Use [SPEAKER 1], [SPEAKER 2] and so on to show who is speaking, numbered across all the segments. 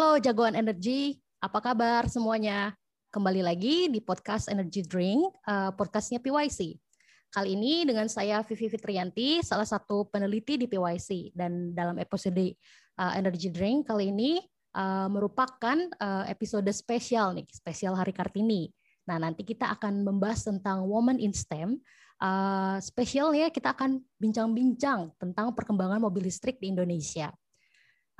[SPEAKER 1] Halo jagoan energi, apa kabar semuanya? Kembali lagi di podcast Energy Drink, uh, podcastnya PYC. Kali ini dengan saya Vivi Fitrianti, salah satu peneliti di PYC. Dan dalam episode uh, Energy Drink kali ini uh, merupakan episode spesial nih, spesial Hari Kartini. Nah nanti kita akan membahas tentang Women in STEM, uh, spesialnya kita akan bincang-bincang tentang perkembangan mobil listrik di Indonesia.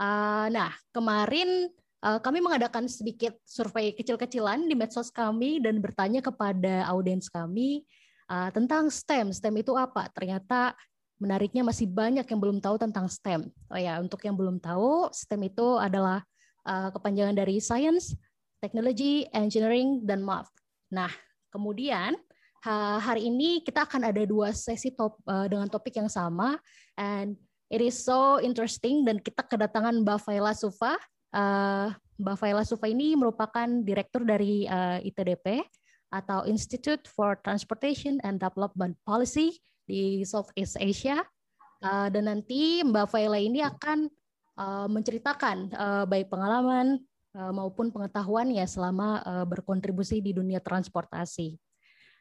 [SPEAKER 1] Uh, nah, kemarin uh, kami mengadakan sedikit survei kecil-kecilan di medsos kami dan bertanya kepada audiens kami uh, tentang STEM. STEM itu apa? Ternyata menariknya masih banyak yang belum tahu tentang STEM. Oh ya, untuk yang belum tahu, STEM itu adalah kepanjangan dari Science, Technology, Engineering, dan Math. Nah, kemudian hari ini kita akan ada dua sesi top, dengan topik yang sama, and It is so interesting dan kita kedatangan Mbak Faila Sufa. Uh, Mbak Faila Sufa ini merupakan direktur dari uh, eh, ITDP atau Institute for Transportation and Development Policy di Southeast Asia. Uh, dan nanti Mbak Faila ini akan uh, menceritakan uh, baik pengalaman uh, maupun pengetahuannya selama uh, berkontribusi di dunia transportasi.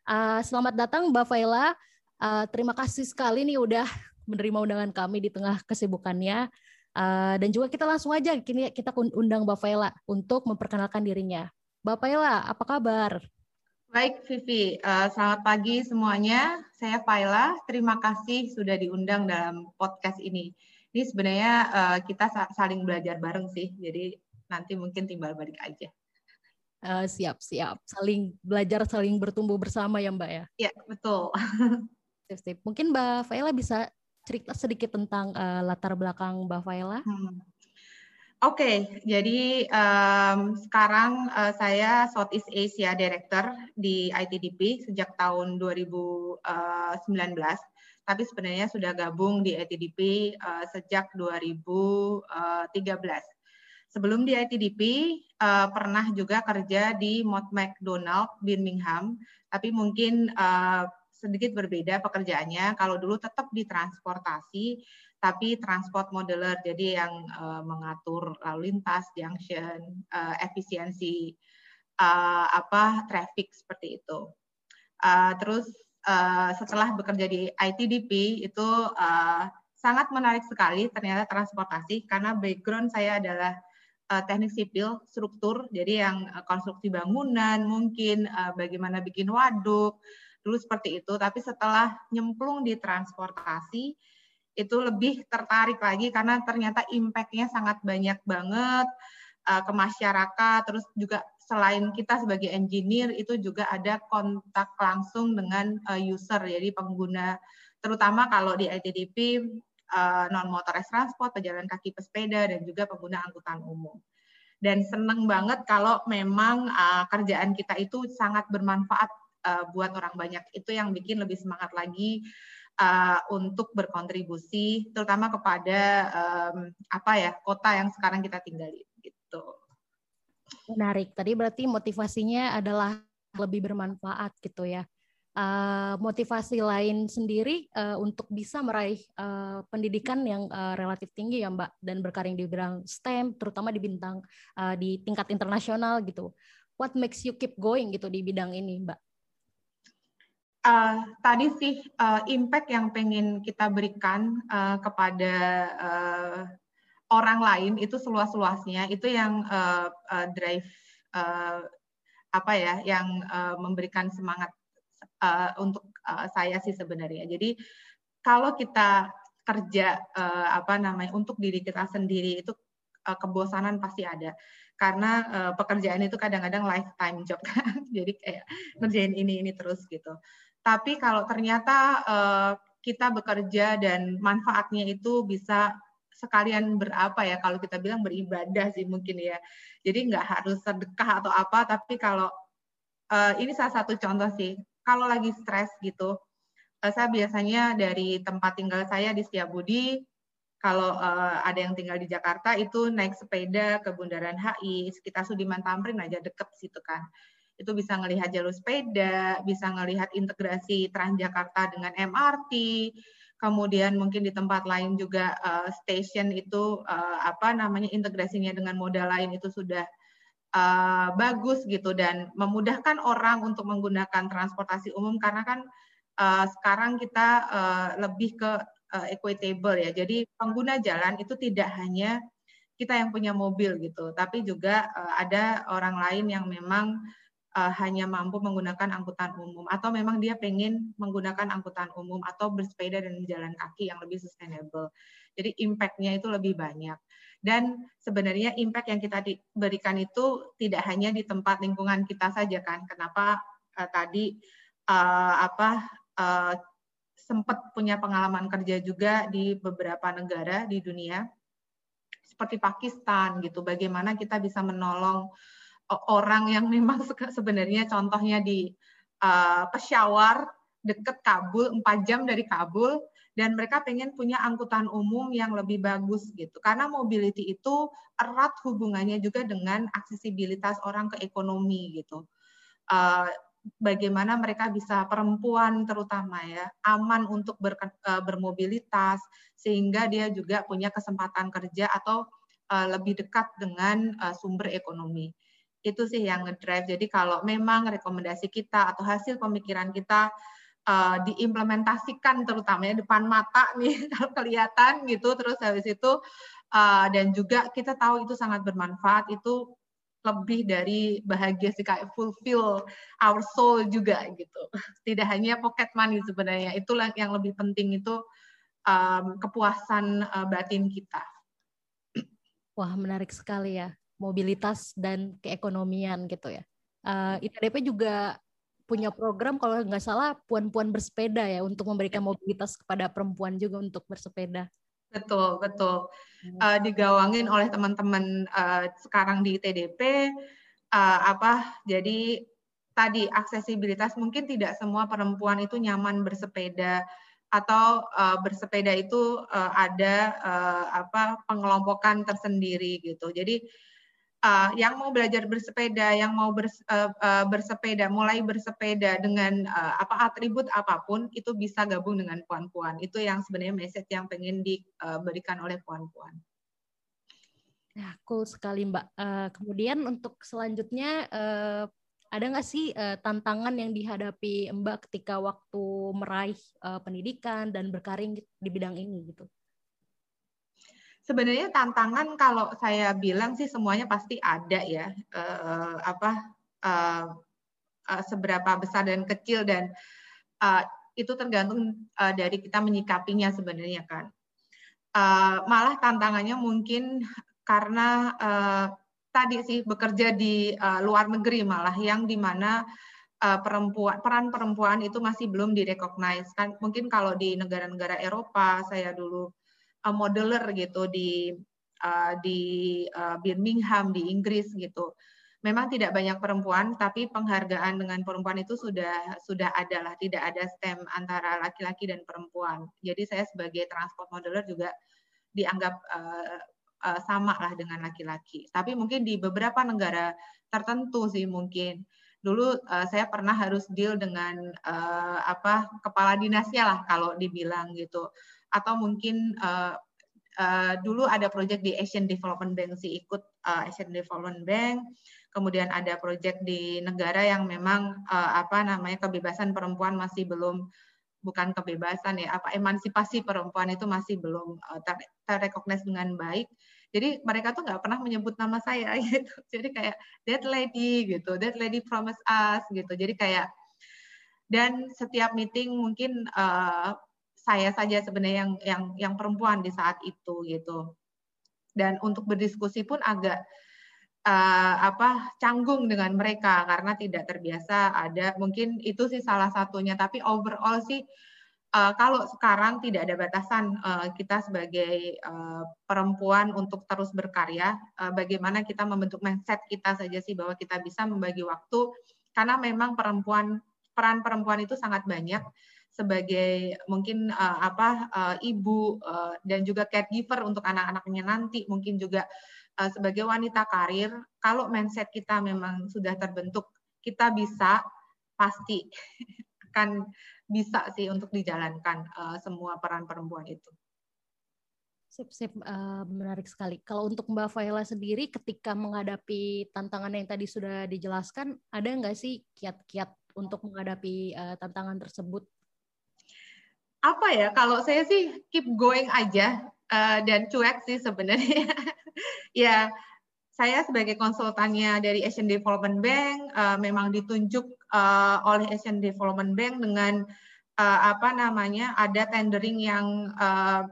[SPEAKER 1] Uh, selamat datang Mbak Faila. Uh, terima kasih sekali nih udah menerima undangan kami di tengah kesibukannya. Uh, dan juga kita langsung aja kini kita undang Mbak Faila untuk memperkenalkan dirinya. Mbak Faila, apa kabar?
[SPEAKER 2] Baik, Vivi. Uh, selamat pagi semuanya. Saya Faila. Terima kasih sudah diundang dalam podcast ini. Ini sebenarnya uh, kita saling belajar bareng sih. Jadi nanti mungkin timbal balik aja.
[SPEAKER 1] Uh, siap, siap. Saling belajar, saling bertumbuh bersama ya Mbak ya?
[SPEAKER 2] Iya, betul.
[SPEAKER 1] Sip, sip. Mungkin Mbak Faila bisa cerita sedikit tentang uh, latar belakang Mbak Faila? Hmm.
[SPEAKER 2] Oke, okay, jadi um, sekarang uh, saya Southeast Asia Director di ITDP sejak tahun 2019, eh, tapi sebenarnya sudah gabung di ITDP uh, sejak 2013. Sebelum di ITDP, uh, pernah juga kerja di Mott McDonald Birmingham, tapi mungkin uh, sedikit berbeda pekerjaannya. Kalau dulu tetap di transportasi, tapi transport modeler, jadi yang uh, mengatur lalu lintas, junction, uh, efisiensi, uh, apa traffic seperti itu. Uh, terus uh, setelah bekerja di ITDP itu uh, sangat menarik sekali ternyata transportasi karena background saya adalah uh, teknik sipil struktur, jadi yang uh, konstruksi bangunan, mungkin uh, bagaimana bikin waduk dulu seperti itu. Tapi setelah nyemplung di transportasi itu lebih tertarik lagi karena ternyata impact-nya sangat banyak banget uh, ke masyarakat. Terus juga selain kita sebagai engineer itu juga ada kontak langsung dengan uh, user. Jadi pengguna terutama kalau di ITDP uh, non motorized transport pejalan kaki pesepeda dan juga pengguna angkutan umum. Dan seneng banget kalau memang uh, kerjaan kita itu sangat bermanfaat uh, buat orang banyak itu yang bikin lebih semangat lagi uh, untuk berkontribusi terutama kepada um, apa ya kota yang sekarang kita tinggali gitu.
[SPEAKER 1] Menarik. Tadi berarti motivasinya adalah lebih bermanfaat gitu ya. Uh, motivasi lain sendiri untuk bisa meraih pendidikan yang relatif tinggi ya Mbak dan berkarir di bidang STEM terutama di bintang di tingkat internasional gitu. What makes you keep going gitu di bidang ini Mbak?
[SPEAKER 2] Uh, tadi sih uh, impact yang pengen kita berikan uh, kepada uh, orang lain itu seluas-luasnya itu yang uh, uh, drive uh, apa ya yang uh, memberikan semangat uh, untuk uh, saya sih sebenarnya. Jadi kalau kita kerja uh, apa namanya untuk diri kita sendiri itu uh, kebosanan pasti ada karena uh, pekerjaan itu kadang-kadang lifetime job kan. Jadi kayak ngerjain ini ini terus gitu. Tapi kalau ternyata uh, kita bekerja dan manfaatnya itu bisa sekalian berapa ya kalau kita bilang beribadah sih mungkin ya. Jadi nggak harus sedekah atau apa, tapi kalau uh, ini salah satu contoh sih. Kalau lagi stres gitu, uh, saya biasanya dari tempat tinggal saya di Setiabudi, kalau uh, ada yang tinggal di Jakarta itu naik sepeda ke Bundaran HI, sekitar Sudiman Tamrin aja deket situ kan itu bisa melihat jalur sepeda, bisa melihat integrasi Transjakarta dengan MRT, kemudian mungkin di tempat lain juga uh, station itu uh, apa namanya integrasinya dengan moda lain itu sudah uh, bagus gitu dan memudahkan orang untuk menggunakan transportasi umum karena kan uh, sekarang kita uh, lebih ke uh, equitable ya. Jadi pengguna jalan itu tidak hanya kita yang punya mobil gitu, tapi juga uh, ada orang lain yang memang uh, hanya mampu menggunakan angkutan umum atau memang dia pengen menggunakan angkutan umum atau bersepeda dan jalan kaki yang lebih sustainable. Jadi impact-nya itu lebih banyak. Dan sebenarnya impact yang kita berikan itu tidak hanya di tempat lingkungan kita saja kan. Kenapa uh, tadi uh, apa uh, sempat punya pengalaman kerja juga di beberapa negara di dunia seperti Pakistan gitu. Bagaimana kita bisa menolong orang yang memang sebenarnya contohnya di uh, Peshawar dekat Kabul, 4 jam dari Kabul, dan mereka pengen punya angkutan umum yang lebih bagus gitu. Karena mobility itu erat hubungannya juga dengan aksesibilitas orang ke ekonomi gitu. Uh, bagaimana mereka bisa perempuan terutama ya aman untuk ber, uh, bermobilitas sehingga dia juga punya kesempatan kerja atau uh, lebih dekat dengan uh, sumber ekonomi itu sih yang ngedrive jadi kalau memang rekomendasi kita atau hasil pemikiran kita uh, diimplementasikan terutama ya depan mata nih kalau kelihatan gitu terus habis itu uh, dan juga kita tahu itu sangat bermanfaat itu lebih dari bahagia sih kayak fulfill our soul juga gitu. Tidak hanya pocket money sebenarnya. Itulah yang lebih penting itu um, kepuasan uh, batin kita.
[SPEAKER 1] Wah, menarik sekali ya. Mobilitas dan keekonomian gitu ya. Uh, ITDP juga punya program kalau nggak salah puan-puan bersepeda ya untuk memberikan mobilitas kepada perempuan juga untuk bersepeda.
[SPEAKER 2] Betul, betul. Uh, digawangin oleh teman-teman uh, sekarang di TDP uh, apa? Jadi tadi aksesibilitas mungkin tidak semua perempuan itu nyaman bersepeda atau uh, bersepeda itu uh, ada uh, apa pengelompokan tersendiri gitu. Jadi uh, yang mau belajar bersepeda, yang mau bers, uh, uh, bersepeda, mulai bersepeda dengan uh, apa atribut apa pun itu bisa gabung dengan puan-puan. Itu yang sebenarnya message yang pengen diberikan oleh puan-puan.
[SPEAKER 1] Ya, cool sekali Mbak. Uh, kemudian untuk selanjutnya uh, ada nggak sih uh, tantangan yang dihadapi Mbak ketika waktu meraih uh, pendidikan dan berkarir di bidang ini gitu?
[SPEAKER 2] Sebenarnya tantangan kalau saya bilang sih semuanya pasti ada ya uh, apa uh, uh, seberapa besar dan kecil dan uh, itu tergantung uh, dari kita menyikapinya sebenarnya kan. Uh, malah tantangannya mungkin karena uh, tadi sih bekerja di uh, luar negeri malah yang di mana uh, perempuan peran perempuan itu masih belum direcognize kan. Mungkin kalau di negara-negara Eropa saya dulu uh, modeler gitu di uh, di uh, Birmingham di Inggris gitu. Memang tidak banyak perempuan, tapi penghargaan dengan perempuan itu sudah sudah ada lah, tidak ada stem antara laki-laki dan perempuan. Jadi saya sebagai transport modeler juga dianggap uh, uh, sama lah dengan laki-laki. Tapi mungkin di beberapa negara tertentu sih mungkin dulu uh, saya pernah harus deal dengan uh, apa kepala dinasnya lah kalau dibilang gitu atau mungkin uh, uh, dulu ada proyek di Asian Development Bank sih ikut uh, Asian Development Bank. Kemudian ada proyek di negara yang memang uh, apa namanya kebebasan perempuan masih belum bukan kebebasan ya apa emansipasi perempuan itu masih belum uh, ter terrecognize dengan baik. Jadi mereka tuh nggak pernah menyebut nama saya gitu. Jadi kayak that lady gitu that lady promise us gitu. Jadi kayak dan setiap meeting mungkin uh, saya saja sebenarnya yang yang yang perempuan di saat itu gitu. Dan untuk berdiskusi pun agak uh, apa canggung dengan mereka karena tidak terbiasa ada mungkin itu sih salah satunya. Tapi overall sih uh, kalau sekarang tidak ada batasan uh, kita sebagai uh, perempuan untuk terus berkarya uh, bagaimana kita membentuk mindset kita saja sih bahwa kita bisa membagi waktu. Karena memang perempuan peran perempuan itu sangat banyak sebagai mungkin uh, apa uh, ibu uh, dan juga caregiver untuk anak-anaknya nanti mungkin juga uh, sebagai wanita karir kalau mindset kita memang sudah terbentuk kita bisa pasti akan bisa sih untuk dijalankan uh, semua peran perempuan itu.
[SPEAKER 1] Sip, sip, uh, menarik sekali. Kalau untuk Mbak Faila sendiri, ketika menghadapi tantangan yang tadi sudah dijelaskan, ada nggak sih kiat-kiat untuk menghadapi uh, tantangan tersebut?
[SPEAKER 2] Apa ya? Kalau saya sih keep going aja uh, dan cuek sih sebenarnya. ya, saya sebagai konsultannya dari Asian Development Bank uh, memang ditunjuk uh, oleh Asian Development Bank dengan uh, apa namanya ada tendering yang uh,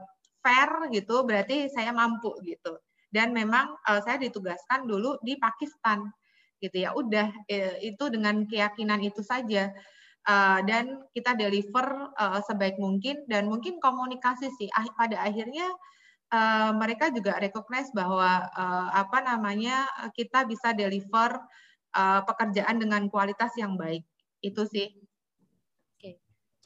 [SPEAKER 2] fair gitu, berarti saya mampu gitu. Dan memang uh, saya ditugaskan dulu di Pakistan gitu ya. Udah itu dengan keyakinan itu saja. Uh, dan kita deliver uh, sebaik mungkin dan mungkin komunikasi sih ah, pada akhirnya uh, mereka juga recognize bahwa uh, apa namanya kita bisa deliver uh, pekerjaan dengan kualitas yang baik itu sih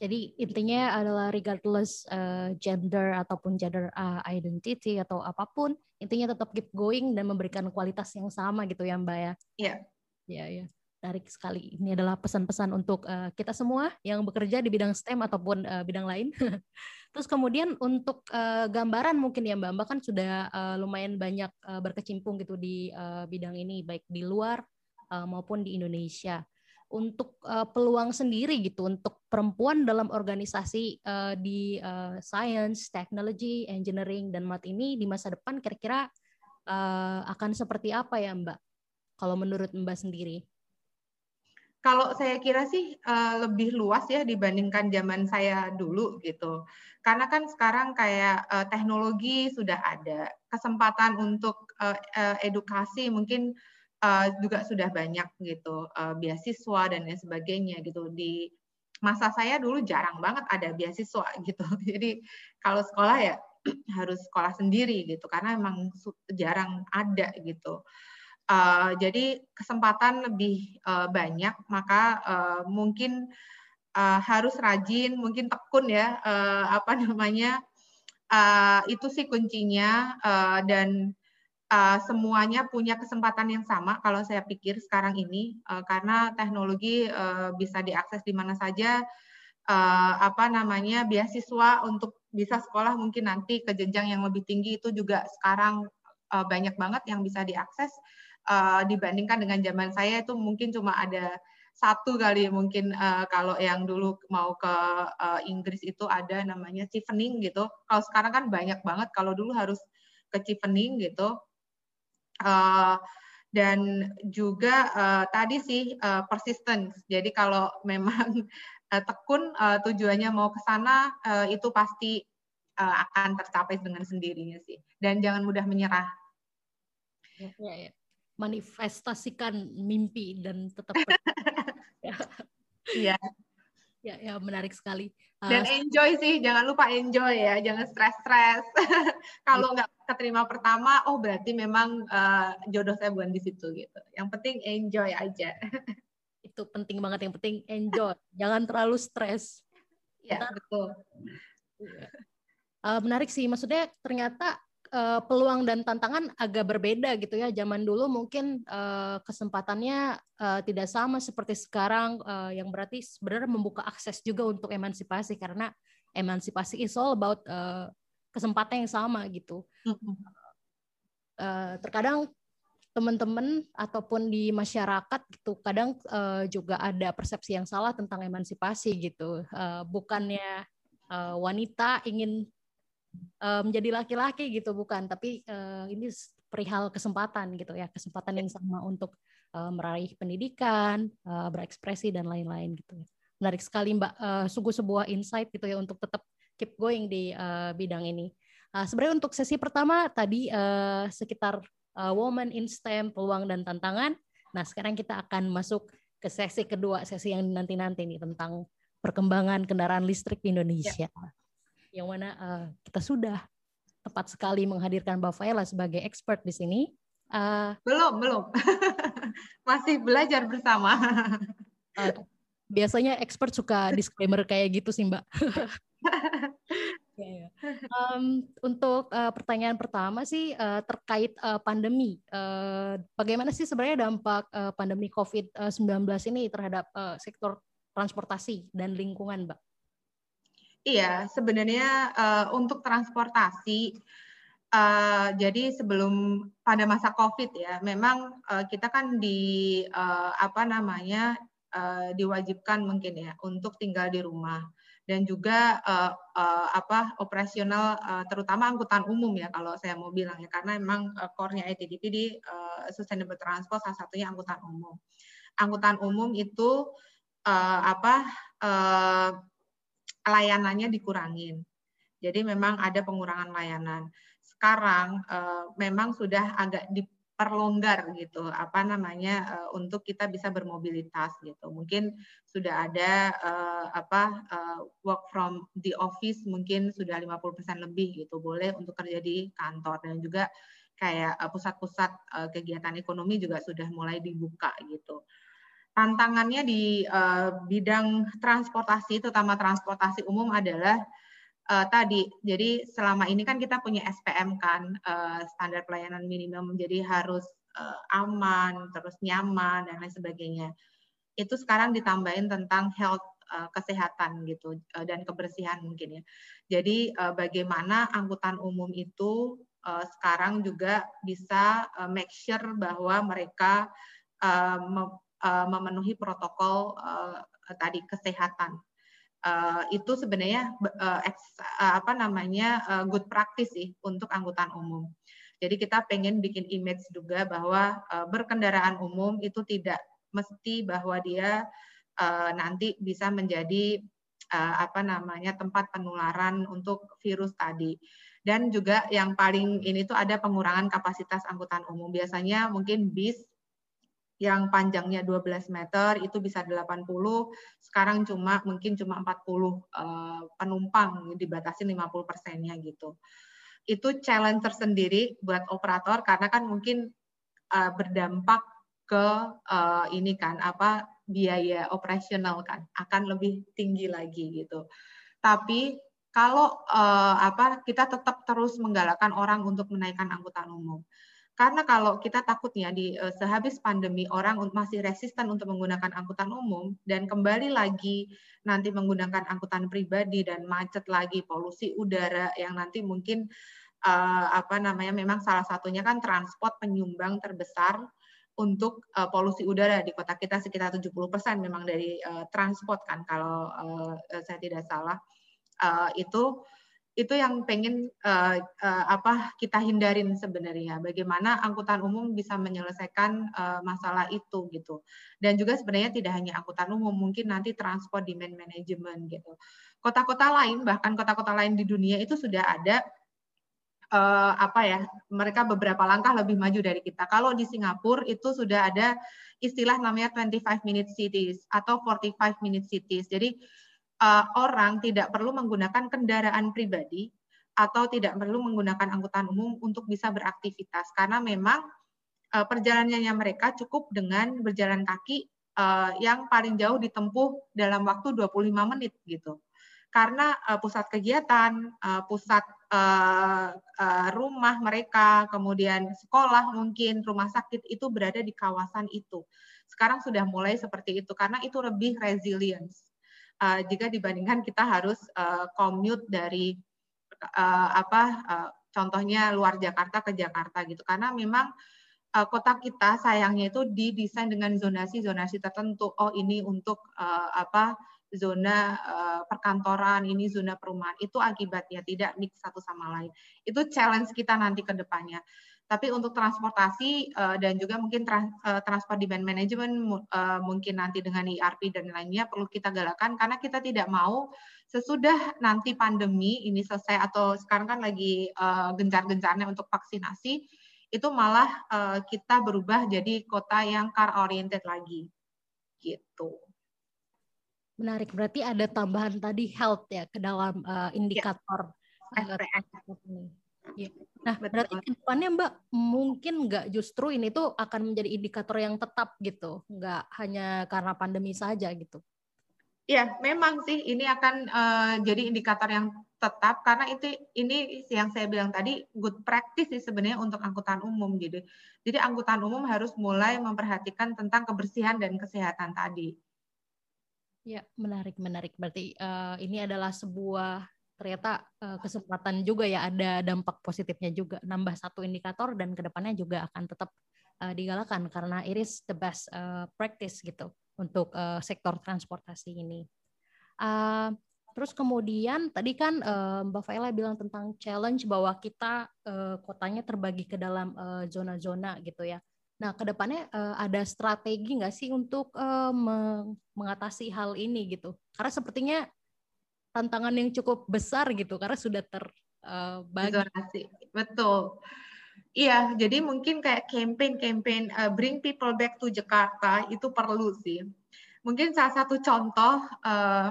[SPEAKER 1] jadi intinya adalah regardless uh, gender ataupun gender uh, identity atau apa pun, intinya tetap keep going dan memberikan kualitas yang sama gitu ya Mbak ya. Iya.
[SPEAKER 2] Yeah.
[SPEAKER 1] Iya, iya. Menarik sekali. Ini adalah pesan-pesan untuk uh, kita semua yang bekerja di bidang STEM ataupun uh, bidang lain. Terus kemudian untuk uh, gambaran mungkin ya Mbak, Mbak kan sudah uh, lumayan banyak uh, berkecimpung gitu di uh, bidang ini baik di luar uh, maupun di Indonesia untuk uh, peluang sendiri gitu untuk perempuan dalam organisasi uh, di uh, science, technology, engineering dan mat ini di masa depan kira-kira uh, akan seperti apa ya Mbak? Kalau menurut Mbak sendiri?
[SPEAKER 2] Kalau saya kira sih uh, lebih luas ya dibandingkan zaman saya dulu gitu. Karena kan sekarang kayak uh, teknologi sudah ada, kesempatan untuk uh, uh, edukasi mungkin uh, juga sudah banyak gitu. Uh, beasiswa dan lain sebagainya gitu. Di masa saya dulu jarang banget ada beasiswa gitu. Jadi kalau sekolah ya harus sekolah sendiri gitu. Karena memang jarang ada gitu jadi kesempatan lebih uh, banyak maka uh, mungkin uh, harus rajin mungkin tekun ya uh, apa namanya uh, itu sih kuncinya uh, dan uh, semuanya punya kesempatan yang sama kalau saya pikir sekarang ini uh, karena teknologi uh, bisa diakses di mana saja uh, apa namanya beasiswa untuk bisa sekolah mungkin nanti ke jenjang yang lebih tinggi itu juga sekarang uh, banyak banget yang bisa diakses uh, dibandingkan dengan zaman saya itu mungkin cuma ada satu kali mungkin uh, kalau yang dulu mau ke uh, Inggris itu ada namanya chevening gitu. Kalau sekarang kan banyak banget. Kalau dulu harus ke chevening gitu Uh, dan juga uh, tadi sih uh, persistence. Jadi kalau memang tekun uh, tujuannya mau ke sana uh, itu pasti uh, akan tercapai dengan sendirinya sih. Dan jangan mudah menyerah.
[SPEAKER 1] Ya, ya, ya. Manifestasikan mimpi dan tetap.
[SPEAKER 2] Iya.
[SPEAKER 1] ya, ya menarik sekali.
[SPEAKER 2] Dan enjoy sih, jangan lupa enjoy ya, jangan stres-stres. Kalau nggak keterima pertama, oh berarti memang uh, jodoh saya bukan di situ gitu. Yang penting enjoy aja.
[SPEAKER 1] Itu penting banget, yang penting enjoy, jangan terlalu stres.
[SPEAKER 2] Ya betul.
[SPEAKER 1] Uh, menarik sih, maksudnya ternyata uh, peluang dan tantangan agak berbeda gitu ya. Zaman dulu mungkin uh, kesempatannya uh, tidak sama seperti sekarang, uh, yang berarti sebenarnya membuka akses juga untuk emansipasi karena emansipasi is all about uh, kesempatan yang sama gitu. Uh, terkadang teman-teman ataupun di masyarakat gitu kadang uh, juga ada persepsi yang salah tentang emansipasi gitu uh, bukannya uh, wanita ingin uh, menjadi laki-laki gitu bukan. Tapi uh, ini perihal kesempatan gitu ya kesempatan yang sama untuk uh, meraih pendidikan uh, berekspresi dan lain-lain gitu ya. Menarik sekali mbak. Uh, sungguh sebuah insight gitu ya untuk tetap keep going di uh, bidang ini. Uh, sebenarnya untuk sesi pertama tadi uh, sekitar uh, woman in STEM peluang dan tantangan. Nah sekarang kita akan masuk ke sesi kedua sesi yang nanti-nanti nih tentang perkembangan kendaraan listrik di Indonesia. Ya yang mana uh, kita sudah tepat sekali menghadirkan Mbak Faela sebagai expert di sini.
[SPEAKER 2] Uh, belum, belum. Masih belajar bersama.
[SPEAKER 1] uh, biasanya expert suka disclaimer kayak gitu sih, Mbak. Um, untuk uh, pertanyaan pertama sih uh, terkait uh, pandemi, uh, bagaimana sih sebenarnya dampak uh, pandemi COVID-19 ini terhadap uh, sektor transportasi dan lingkungan, Mbak?
[SPEAKER 2] Iya, sebenarnya uh, untuk transportasi, uh, jadi sebelum pada masa COVID ya, memang uh, kita kan di uh, apa namanya uh, diwajibkan mungkin ya untuk tinggal di rumah dan juga uh, uh, apa operasional uh, terutama angkutan umum ya kalau saya mau bilang ya karena memang uh, core-nya ITDP di uh, sustainable transport salah satunya angkutan umum. Angkutan umum itu uh, apa uh, layanannya dikurangin. Jadi memang ada pengurangan layanan. Sekarang uh, memang sudah agak diperlonggar gitu, apa namanya uh, untuk kita bisa bermobilitas gitu. Mungkin sudah ada uh, apa work from the office mungkin sudah 50% lebih gitu, boleh untuk kerja di kantor dan juga kayak pusat-pusat kegiatan ekonomi juga sudah mulai dibuka gitu tantangannya di uh, bidang transportasi, terutama transportasi umum adalah uh, tadi. Jadi selama ini kan kita punya SPM kan, uh, standar pelayanan minimum, jadi harus uh, aman, terus nyaman dan lain sebagainya. Itu sekarang ditambahin tentang health kesehatan gitu dan kebersihan mungkin ya. Jadi bagaimana angkutan umum itu sekarang juga bisa make sure bahwa mereka uh, memenuhi protokol uh, tadi kesehatan. Uh, itu sebenarnya uh, ex, uh, apa namanya uh, good practice sih untuk angkutan umum. Jadi kita pengen bikin image juga bahwa uh, berkendaraan umum itu tidak mesti bahwa dia uh, nanti bisa menjadi uh, apa namanya tempat penularan untuk virus tadi. Dan juga yang paling ini tuh ada pengurangan kapasitas angkutan umum. Biasanya mungkin bis yang panjangnya 12 meter itu bisa 80, sekarang cuma mungkin cuma 40 uh, eh, penumpang dibatasi 50 persennya gitu. Itu challenge tersendiri buat operator karena kan mungkin uh, berdampak ke uh, ini kan apa biaya operasional kan akan lebih tinggi lagi gitu. Tapi kalau apa kita tetap terus menggalakkan orang untuk menaikkan angkutan umum karena kalau kita takutnya di uh, sehabis pandemi orang masih resisten untuk menggunakan angkutan umum dan kembali lagi nanti menggunakan angkutan pribadi dan macet lagi polusi udara yang nanti mungkin uh, apa namanya memang salah satunya kan transport penyumbang terbesar untuk uh, polusi udara di kota kita sekitar 70% memang dari uh, transport kan kalau uh, saya tidak salah. Uh, itu itu yang pengen uh, uh, apa kita hindarin sebenarnya. Bagaimana angkutan umum bisa menyelesaikan uh, masalah itu gitu. Dan juga sebenarnya tidak hanya angkutan umum mungkin nanti transport demand management gitu. Kota-kota lain bahkan kota-kota lain di dunia itu sudah ada uh, apa ya mereka beberapa langkah lebih maju dari kita. Kalau di Singapura itu sudah ada istilah namanya 25 minute cities atau 45 minute cities. Jadi uh, orang tidak perlu menggunakan kendaraan pribadi atau tidak perlu menggunakan angkutan umum untuk bisa beraktivitas karena memang uh, perjalanannya mereka cukup dengan berjalan kaki uh, yang paling jauh ditempuh dalam waktu 25 menit gitu. Karena uh, pusat kegiatan, uh, pusat uh, uh, rumah mereka, kemudian sekolah mungkin, rumah sakit itu berada di kawasan itu. Sekarang sudah mulai seperti itu karena itu lebih resilience uh, jika dibandingkan kita harus uh, commute dari uh, apa uh, contohnya luar Jakarta ke Jakarta gitu. Karena memang uh, kota kita sayangnya itu didesain dengan zonasi-zonasi tertentu. Oh ini untuk uh, apa zona uh, perkantoran ini zona perumahan. Itu akibatnya tidak mix satu sama lain. Itu challenge kita nanti ke depannya tapi untuk transportasi uh, dan juga mungkin trans, uh, transport demand management uh, mungkin nanti dengan ERP dan lainnya perlu kita galakan karena kita tidak mau sesudah nanti pandemi ini selesai atau sekarang kan lagi uh, gencar-gencarnya untuk vaksinasi itu malah uh, kita berubah jadi kota yang car oriented lagi gitu.
[SPEAKER 1] Menarik, berarti ada tambahan tadi health ya ke dalam uh, indikator
[SPEAKER 2] ya.
[SPEAKER 1] Ya. Nah, Betul. berarti ke depannya Mbak mungkin nggak justru ini tuh akan menjadi indikator yang tetap gitu, nggak hanya karena pandemi saja gitu.
[SPEAKER 2] Ya, memang sih ini akan uh, jadi indikator yang tetap karena itu ini yang saya bilang tadi good practice sih sebenarnya untuk angkutan umum gitu. Jadi angkutan umum harus mulai memperhatikan tentang kebersihan dan kesehatan tadi.
[SPEAKER 1] Ya, menarik, menarik. Berarti uh, ini adalah sebuah ternyata uh, kesempatan juga ya ada dampak positifnya juga nambah satu indikator dan ke depannya juga akan tetap uh, digalakan karena iris the best uh, practice gitu untuk uh, sektor transportasi ini. Uh, terus kemudian tadi kan Mbak Faila bilang tentang challenge bahwa kita kotanya terbagi ke dalam zona-zona gitu ya. Nah, ke depannya uh, ada strategi nggak sih untuk mengatasi hal ini gitu? Karena sepertinya tantangan yang cukup besar gitu, karena sudah terbagi.
[SPEAKER 2] Uh, Betul. Iya, jadi mungkin kayak campaign-campaign uh, bring people back to Jakarta itu perlu sih. Mungkin salah satu contoh uh,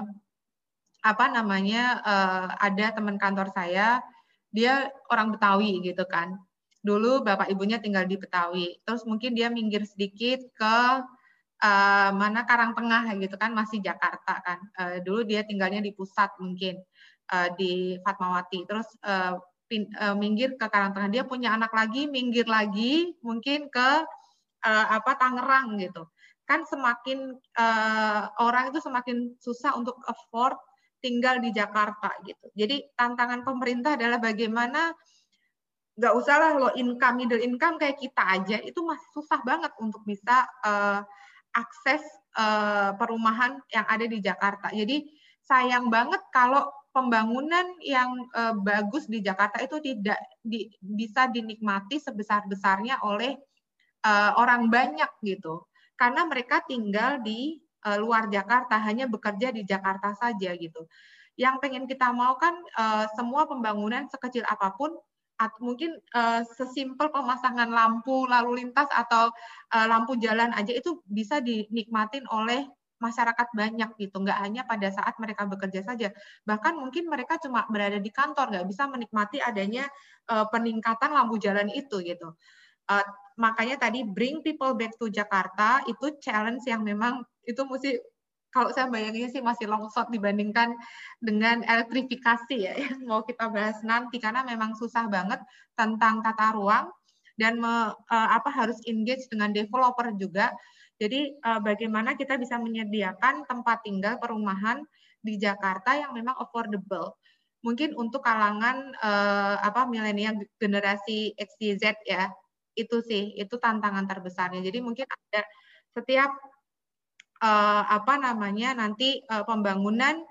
[SPEAKER 2] apa namanya uh, ada teman kantor saya, dia orang Betawi gitu kan dulu bapak ibunya tinggal di Betawi. Terus mungkin dia minggir sedikit ke uh, mana Karang Tengah gitu kan masih Jakarta kan. Uh, dulu dia tinggalnya di pusat mungkin uh, di Fatmawati. Terus uh, pin, uh, minggir ke Karang Tengah. Dia punya anak lagi, minggir lagi mungkin ke uh, apa Tangerang gitu. Kan semakin uh, orang itu semakin susah untuk afford tinggal di Jakarta gitu. Jadi tantangan pemerintah adalah bagaimana nggak usah lah lo income middle income kayak kita aja itu masih susah banget untuk bisa uh, akses uh, perumahan yang ada di Jakarta. Jadi sayang banget kalau pembangunan yang uh, bagus di Jakarta itu tidak di, bisa dinikmati sebesar-besarnya oleh uh, orang banyak gitu. Karena mereka tinggal di uh, luar Jakarta, hanya bekerja di Jakarta saja gitu. Yang pengen kita mau kan uh, semua pembangunan sekecil apa pun atau mungkin uh, sesimpel pemasangan lampu lalu lintas atau uh, lampu jalan aja itu bisa dinikmatin oleh masyarakat banyak gitu. Nggak hanya pada saat mereka bekerja saja. Bahkan mungkin mereka cuma berada di kantor nggak bisa menikmati adanya uh, peningkatan lampu jalan itu gitu. Uh, makanya tadi bring people back to Jakarta itu challenge yang memang itu mesti kalau saya bayanginnya sih masih long shot dibandingkan dengan elektrifikasi ya yang mau kita bahas nanti karena memang susah banget tentang tata ruang dan me, uh, apa harus engage dengan developer juga. Jadi uh, bagaimana kita bisa menyediakan tempat tinggal perumahan di Jakarta yang memang affordable. Mungkin untuk kalangan uh, apa milenial generasi XYZ ya. Itu sih, itu tantangan terbesarnya. Jadi mungkin ada setiap uh, apa namanya nanti uh, pembangunan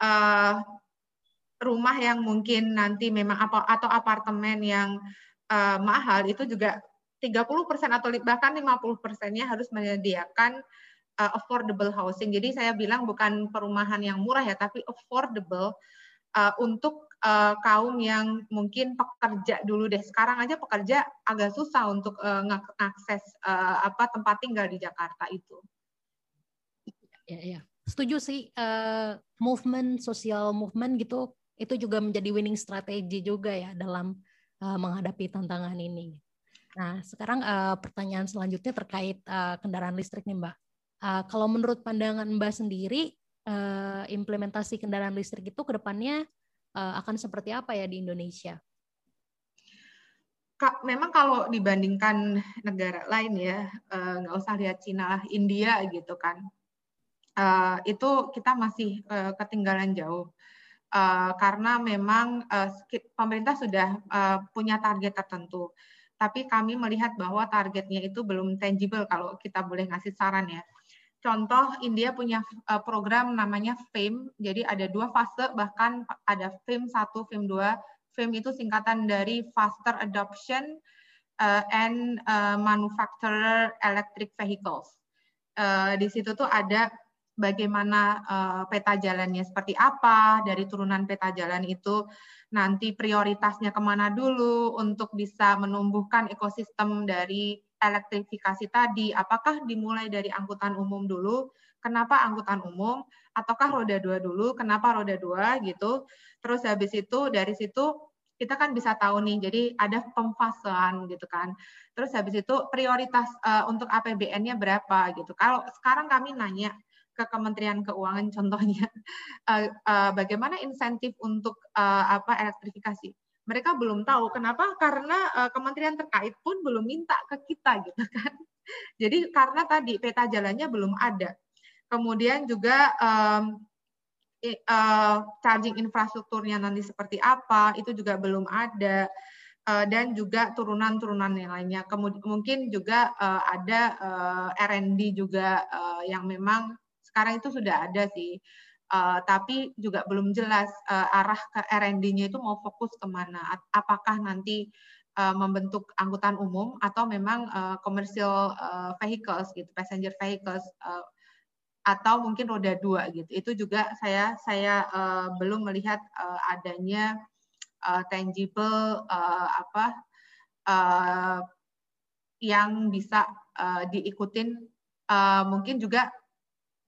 [SPEAKER 2] uh, rumah yang mungkin nanti memang apa atau apartemen yang uh, mahal itu juga 30% atau bahkan 50 persennya harus menyediakan uh, affordable housing. Jadi saya bilang bukan perumahan yang murah ya, tapi affordable uh, untuk uh, kaum yang mungkin pekerja dulu deh. Sekarang aja pekerja agak susah untuk uh, uh, apa tempat tinggal di Jakarta itu
[SPEAKER 1] ya ya setuju sih uh, movement sosial movement gitu itu juga menjadi winning strategi juga ya dalam uh, menghadapi tantangan ini. Nah sekarang uh, pertanyaan selanjutnya terkait uh, kendaraan listrik nih Mbak. Uh, kalau menurut pandangan Mbak sendiri uh, implementasi kendaraan listrik itu ke depannya uh, akan seperti apa ya di Indonesia?
[SPEAKER 2] Memang kalau dibandingkan negara lain ya nggak usah lihat Cina, India gitu kan uh, itu kita masih uh, ketinggalan jauh. Uh, karena memang uh, pemerintah sudah uh, punya target tertentu. Tapi kami melihat bahwa targetnya itu belum tangible kalau kita boleh ngasih saran ya. Contoh India punya uh, program namanya FAME, jadi ada dua fase bahkan ada FAME 1, FAME 2. FAME itu singkatan dari Faster Adoption uh, and uh, Manufacturer Electric Vehicles. Uh, di situ tuh ada bagaimana uh, peta jalannya seperti apa, dari turunan peta jalan itu nanti prioritasnya ke mana dulu untuk bisa menumbuhkan ekosistem dari elektrifikasi tadi, apakah dimulai dari angkutan umum dulu, kenapa angkutan umum, ataukah roda dua dulu, kenapa roda dua gitu, terus habis itu dari situ kita kan bisa tahu nih, jadi ada pemfasean gitu kan. Terus habis itu prioritas uh, untuk APBN-nya berapa gitu. Kalau sekarang kami nanya, ke Kementerian Keuangan contohnya uh, uh, bagaimana insentif untuk uh, apa elektrifikasi? Mereka belum tahu. Kenapa? Karena kementerian terkait pun belum minta ke kita gitu kan. Jadi karena tadi peta jalannya belum ada. Kemudian juga um, uh, charging infrastrukturnya nanti seperti apa itu juga belum ada. Dan juga turunan-turunan yang lainnya. Kemudian mungkin juga uh, ada uh, R&D juga uh, yang memang sekarang itu sudah ada sih. Uh, tapi juga belum jelas uh, arah ke R&D-nya itu mau fokus ke mana. Apakah nanti uh, membentuk angkutan umum atau memang uh, commercial uh, vehicles gitu, passenger vehicles uh, atau mungkin roda dua gitu. Itu juga saya saya uh, belum melihat uh, adanya uh, tangible uh, apa uh, yang bisa uh, diikutin. Uh, mungkin juga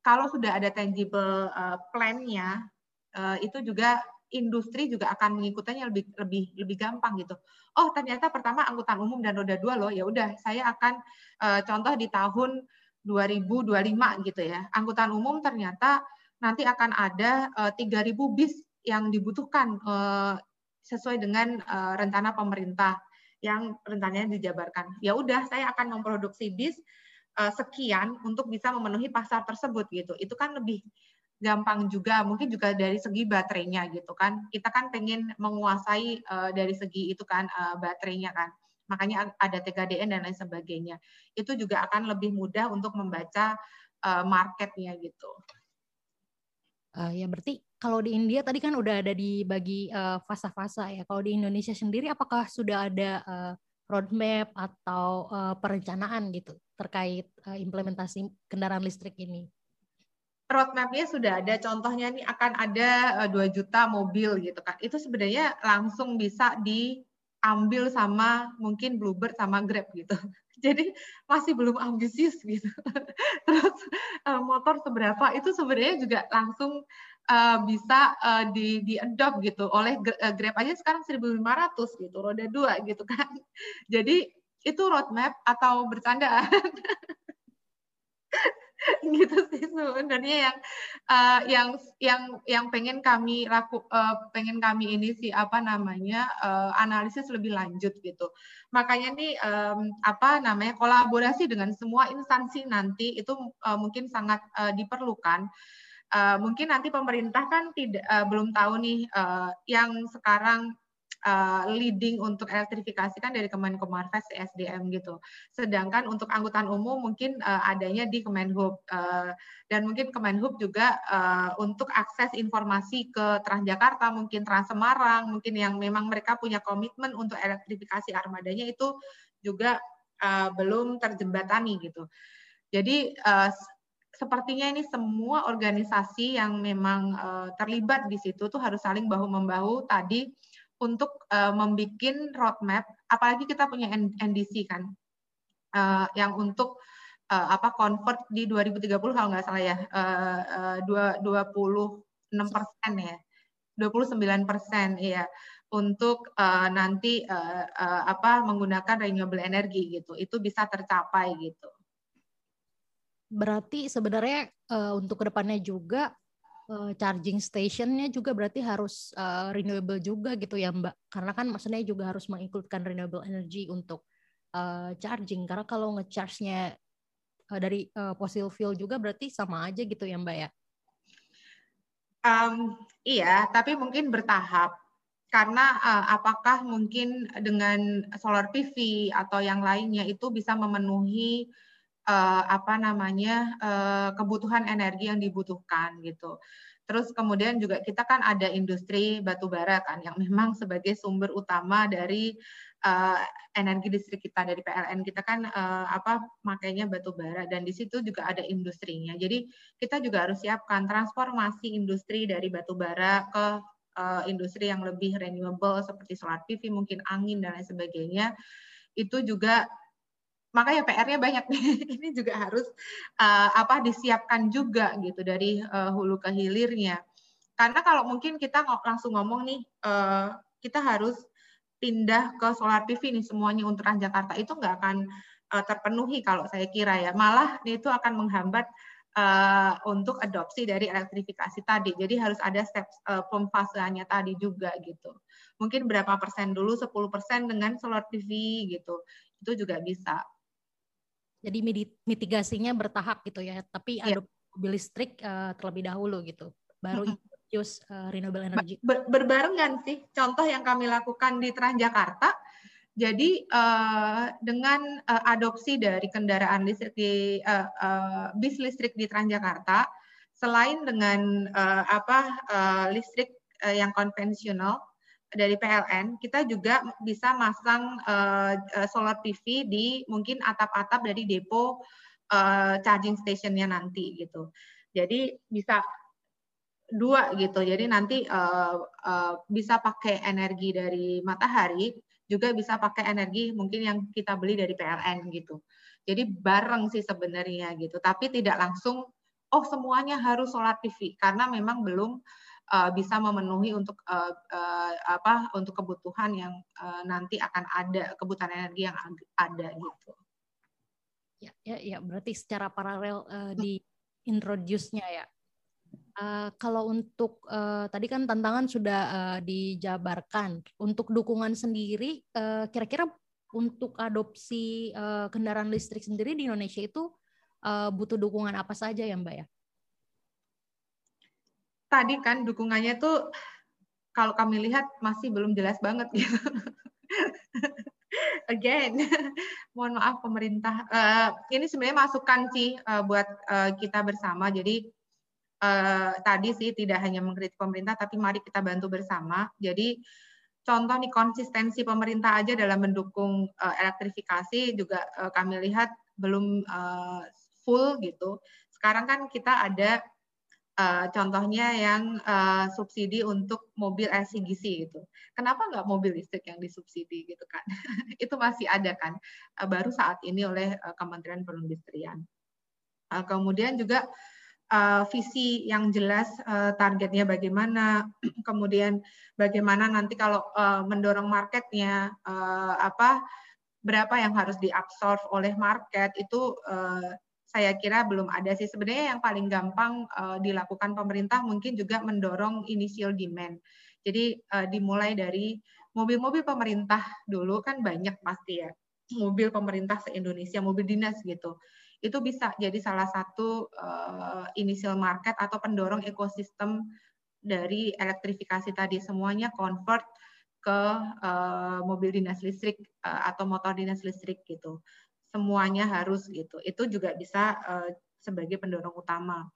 [SPEAKER 2] kalau sudah ada tangible uh, plan-nya, uh, itu juga industri juga akan mengikutinya lebih lebih lebih gampang gitu. Oh ternyata pertama angkutan umum dan roda dua loh, ya udah saya akan uh, contoh di tahun 2025 gitu ya. Angkutan umum ternyata nanti akan ada uh, eh, 3.000 bis yang dibutuhkan uh, sesuai dengan uh, rencana pemerintah yang rencananya dijabarkan. Ya udah, saya akan memproduksi bis uh, sekian untuk bisa memenuhi pasar tersebut gitu. Itu kan lebih gampang juga, mungkin juga dari segi baterainya gitu kan. Kita kan pengen menguasai uh, dari segi itu kan uh, baterainya kan makanya ada TKDN dan lain sebagainya. Itu juga akan lebih mudah untuk membaca uh, marketnya gitu.
[SPEAKER 1] Uh, ya berarti kalau di India tadi kan udah ada dibagi uh, fasa-fasa ya. Kalau di Indonesia sendiri apakah sudah ada uh, roadmap atau uh, perencanaan gitu terkait uh, implementasi kendaraan listrik ini?
[SPEAKER 2] roadmapnya sudah ada. Contohnya nih akan ada 2 juta mobil gitu kan. Itu sebenarnya langsung bisa di ambil sama mungkin Bluebird sama Grab gitu. Jadi masih belum ambisius gitu. Terus uh, motor seberapa itu sebenarnya juga langsung bisa di di adopt gitu oleh Grab aja sekarang 1.500 gitu, roda dua gitu kan. Jadi itu roadmap atau bercanda? gitu sih sebenarnya yang uh, yang yang yang pengen kami laku uh, pengen kami ini sih apa namanya uh, analisis lebih lanjut gitu makanya nih um, apa namanya kolaborasi dengan semua instansi nanti itu uh, mungkin sangat uh, diperlukan uh, mungkin nanti pemerintah kan tidak uh, belum tahu nih uh, yang sekarang uh, leading untuk elektrifikasi kan dari Kemenkomarves SDM gitu. Sedangkan untuk angkutan umum mungkin uh, adanya di Kemenhub uh, dan mungkin Kemenhub juga untuk akses informasi ke Transjakarta, mungkin Trans Semarang, mungkin yang memang mereka punya komitmen untuk elektrifikasi armadanya itu juga belum terjembatani gitu. Jadi sepertinya ini semua organisasi yang memang terlibat di situ tuh harus saling bahu membahu tadi untuk uh, membuat roadmap, apalagi kita punya NDC kan, uh, yang untuk uh, apa convert di 2030 kalau nggak salah ya, uh, uh, 26 persen ya, 29 persen ya untuk uh, nanti uh, uh, apa menggunakan renewable energy gitu, itu bisa tercapai gitu.
[SPEAKER 1] Berarti sebenarnya uh, untuk ke depannya juga uh, charging stationnya juga berarti harus uh, renewable juga gitu ya Mbak. Karena kan maksudnya juga harus mengincludekan renewable energy untuk uh, charging. Karena kalau ngecharge-nya uh, dari uh, fossil fuel juga berarti sama aja gitu ya Mbak ya?
[SPEAKER 2] Um, iya tapi mungkin bertahap. Karena uh, apakah mungkin dengan solar PV atau yang lainnya itu bisa memenuhi uh, apa namanya uh, kebutuhan energi yang dibutuhkan gitu. Terus kemudian juga kita kan ada industri batu bara kan yang memang sebagai sumber utama dari uh, energi listrik kita dari PLN kita kan uh, apa makanya batu bara dan di situ juga ada industrinya. Jadi kita juga harus siapkan transformasi industri dari batu bara ke industri yang lebih renewable seperti solar PV, mungkin angin dan lain sebagainya. Itu juga makanya PR-nya banyak nih. Ini juga harus uh, apa disiapkan juga gitu dari uh, hulu ke hilirnya. Karena kalau mungkin kita langsung ngomong nih, uh, kita harus pindah ke solar PV nih semuanya untuk Transjakarta itu nggak akan uh, terpenuhi kalau saya kira ya. Malah itu akan menghambat uh, untuk adopsi dari elektrifikasi tadi. Jadi harus ada step uh, pemfaseannya tadi juga gitu. Mungkin berapa persen dulu, 10 persen dengan solar PV gitu. Itu juga bisa.
[SPEAKER 1] Jadi mitigasinya bertahap gitu ya. Tapi yeah. mobil listrik uh, terlebih dahulu gitu, baru introduce uh, renewable energy.
[SPEAKER 2] Ber berbarengan sih, contoh yang kami lakukan di Transjakarta. Jadi uh, dengan uh, adopsi dari kendaraan listrik di uh, uh, bis listrik di Transjakarta, selain dengan uh, apa uh, listrik uh, yang konvensional, dari PLN, kita juga bisa masang uh, solar PV di mungkin atap-atap dari depo uh, charging stationnya nanti gitu. Jadi bisa dua gitu. Jadi nanti uh, uh, bisa pakai energi dari matahari, juga bisa pakai energi mungkin yang kita beli dari PLN gitu. Jadi bareng sih sebenarnya gitu. Tapi tidak langsung oh semuanya harus solar PV karena memang belum uh, bisa memenuhi untuk uh, uh, apa untuk kebutuhan yang uh, nanti akan ada kebutuhan energi yang ada gitu.
[SPEAKER 1] Ya, ya, ya berarti secara paralel uh, di introduce-nya ya. Uh, kalau untuk uh, tadi kan tantangan sudah uh, dijabarkan, untuk dukungan sendiri, kira-kira uh, untuk adopsi uh, kendaraan listrik sendiri di Indonesia itu uh, butuh dukungan apa saja ya Mbak ya?
[SPEAKER 2] Tadi kan dukungannya tuh kalau kami lihat masih belum jelas banget gitu. Again, mohon maaf pemerintah. Uh, ini sebenarnya masukan sih uh, buat uh, kita bersama. Jadi uh, tadi sih tidak hanya mengkritik pemerintah, tapi mari kita bantu bersama. Jadi contoh nih konsistensi pemerintah aja dalam mendukung uh, elektrifikasi juga uh, kami lihat belum uh, full gitu. Sekarang kan kita ada uh, contohnya yang uh, subsidi untuk mobil LCGC gitu. Kenapa nggak mobil listrik yang disubsidi gitu kan? itu masih ada kan, uh, baru saat ini oleh uh, Kementerian Perindustrian. Uh, kemudian juga uh, visi yang jelas uh, targetnya bagaimana, kemudian bagaimana nanti kalau uh, mendorong marketnya uh, apa berapa yang harus diabsorb oleh market itu uh, saya kira belum ada sih. Sebenarnya yang paling gampang uh, dilakukan pemerintah mungkin juga mendorong initial demand. Jadi uh, dimulai dari mobil-mobil pemerintah dulu kan banyak pasti ya. Mobil pemerintah se-Indonesia, mobil dinas gitu. Itu bisa jadi salah satu uh, initial market atau pendorong ekosistem dari elektrifikasi tadi. Semuanya convert ke uh, mobil dinas listrik uh, atau motor dinas listrik gitu semuanya harus gitu. Itu juga bisa uh, sebagai pendorong utama.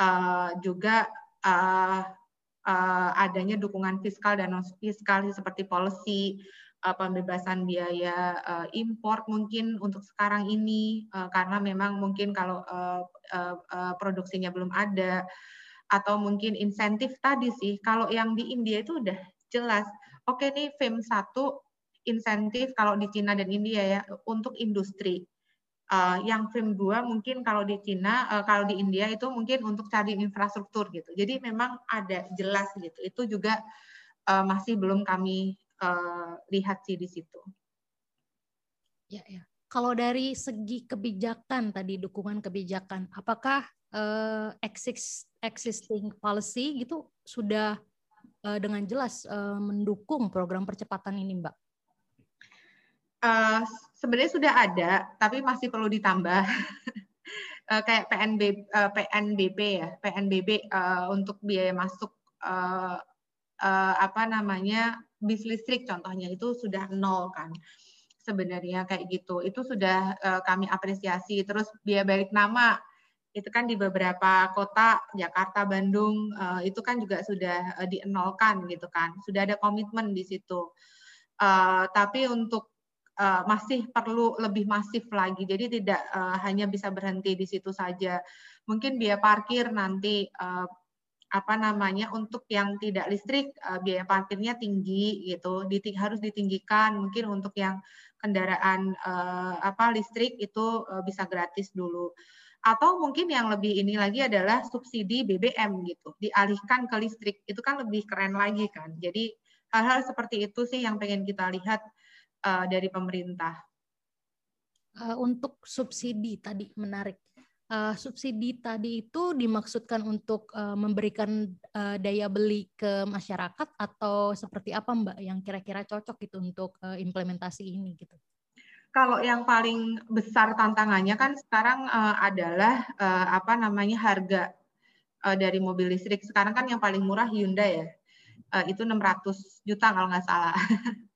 [SPEAKER 2] Uh, juga uh, uh, adanya dukungan fiskal dan non fiskal seperti policy uh, pembebasan biaya uh, import mungkin untuk sekarang ini uh, karena memang mungkin kalau uh, uh, uh, produksinya belum ada atau mungkin insentif tadi sih kalau yang di India itu udah jelas oke okay nih FEM 1 insentif kalau di Cina dan India ya untuk industri. Uh, yang frame 2 mungkin kalau di Cina, uh, kalau di India itu mungkin untuk cari infrastruktur gitu. Jadi memang ada jelas gitu. Itu juga uh, masih belum kami uh, lihat sih di situ.
[SPEAKER 1] Ya, ya. Kalau dari segi kebijakan tadi dukungan kebijakan, apakah uh, existing policy gitu sudah uh, dengan jelas uh, mendukung program percepatan ini, Mbak?
[SPEAKER 2] Uh, sebenarnya sudah ada, tapi masih perlu ditambah. uh, kayak PNB, uh, eh, PNBP ya, PNBB uh, untuk biaya masuk uh, uh, apa namanya bis listrik contohnya itu sudah nol kan sebenarnya kayak gitu. Itu sudah uh, kami apresiasi. Terus biaya balik nama itu kan di beberapa kota Jakarta Bandung uh, itu kan juga sudah uh, dienolkan gitu kan. Sudah ada komitmen di situ. Uh, tapi untuk uh, masih perlu lebih masif lagi. Jadi tidak uh, hanya bisa berhenti di situ saja. Mungkin biaya parkir nanti uh, apa namanya untuk yang tidak listrik biaya parkirnya tinggi gitu, Diting harus ditinggikan. Mungkin untuk yang kendaraan uh, apa listrik itu uh, bisa gratis dulu. Atau mungkin yang lebih ini lagi adalah subsidi BBM gitu, dialihkan ke listrik. Itu kan lebih keren lagi kan. Jadi hal-hal seperti itu sih yang pengen kita lihat uh, dari pemerintah?
[SPEAKER 1] Uh, untuk subsidi tadi menarik. Uh, subsidi tadi itu dimaksudkan untuk uh, memberikan uh, daya beli ke masyarakat atau seperti apa Mbak yang kira-kira cocok gitu untuk uh, implementasi ini gitu?
[SPEAKER 2] Kalau yang paling besar tantangannya kan sekarang uh, adalah uh, apa namanya harga uh, dari mobil listrik. Sekarang kan yang paling murah Hyundai ya, uh, itu 600 juta kalau nggak salah.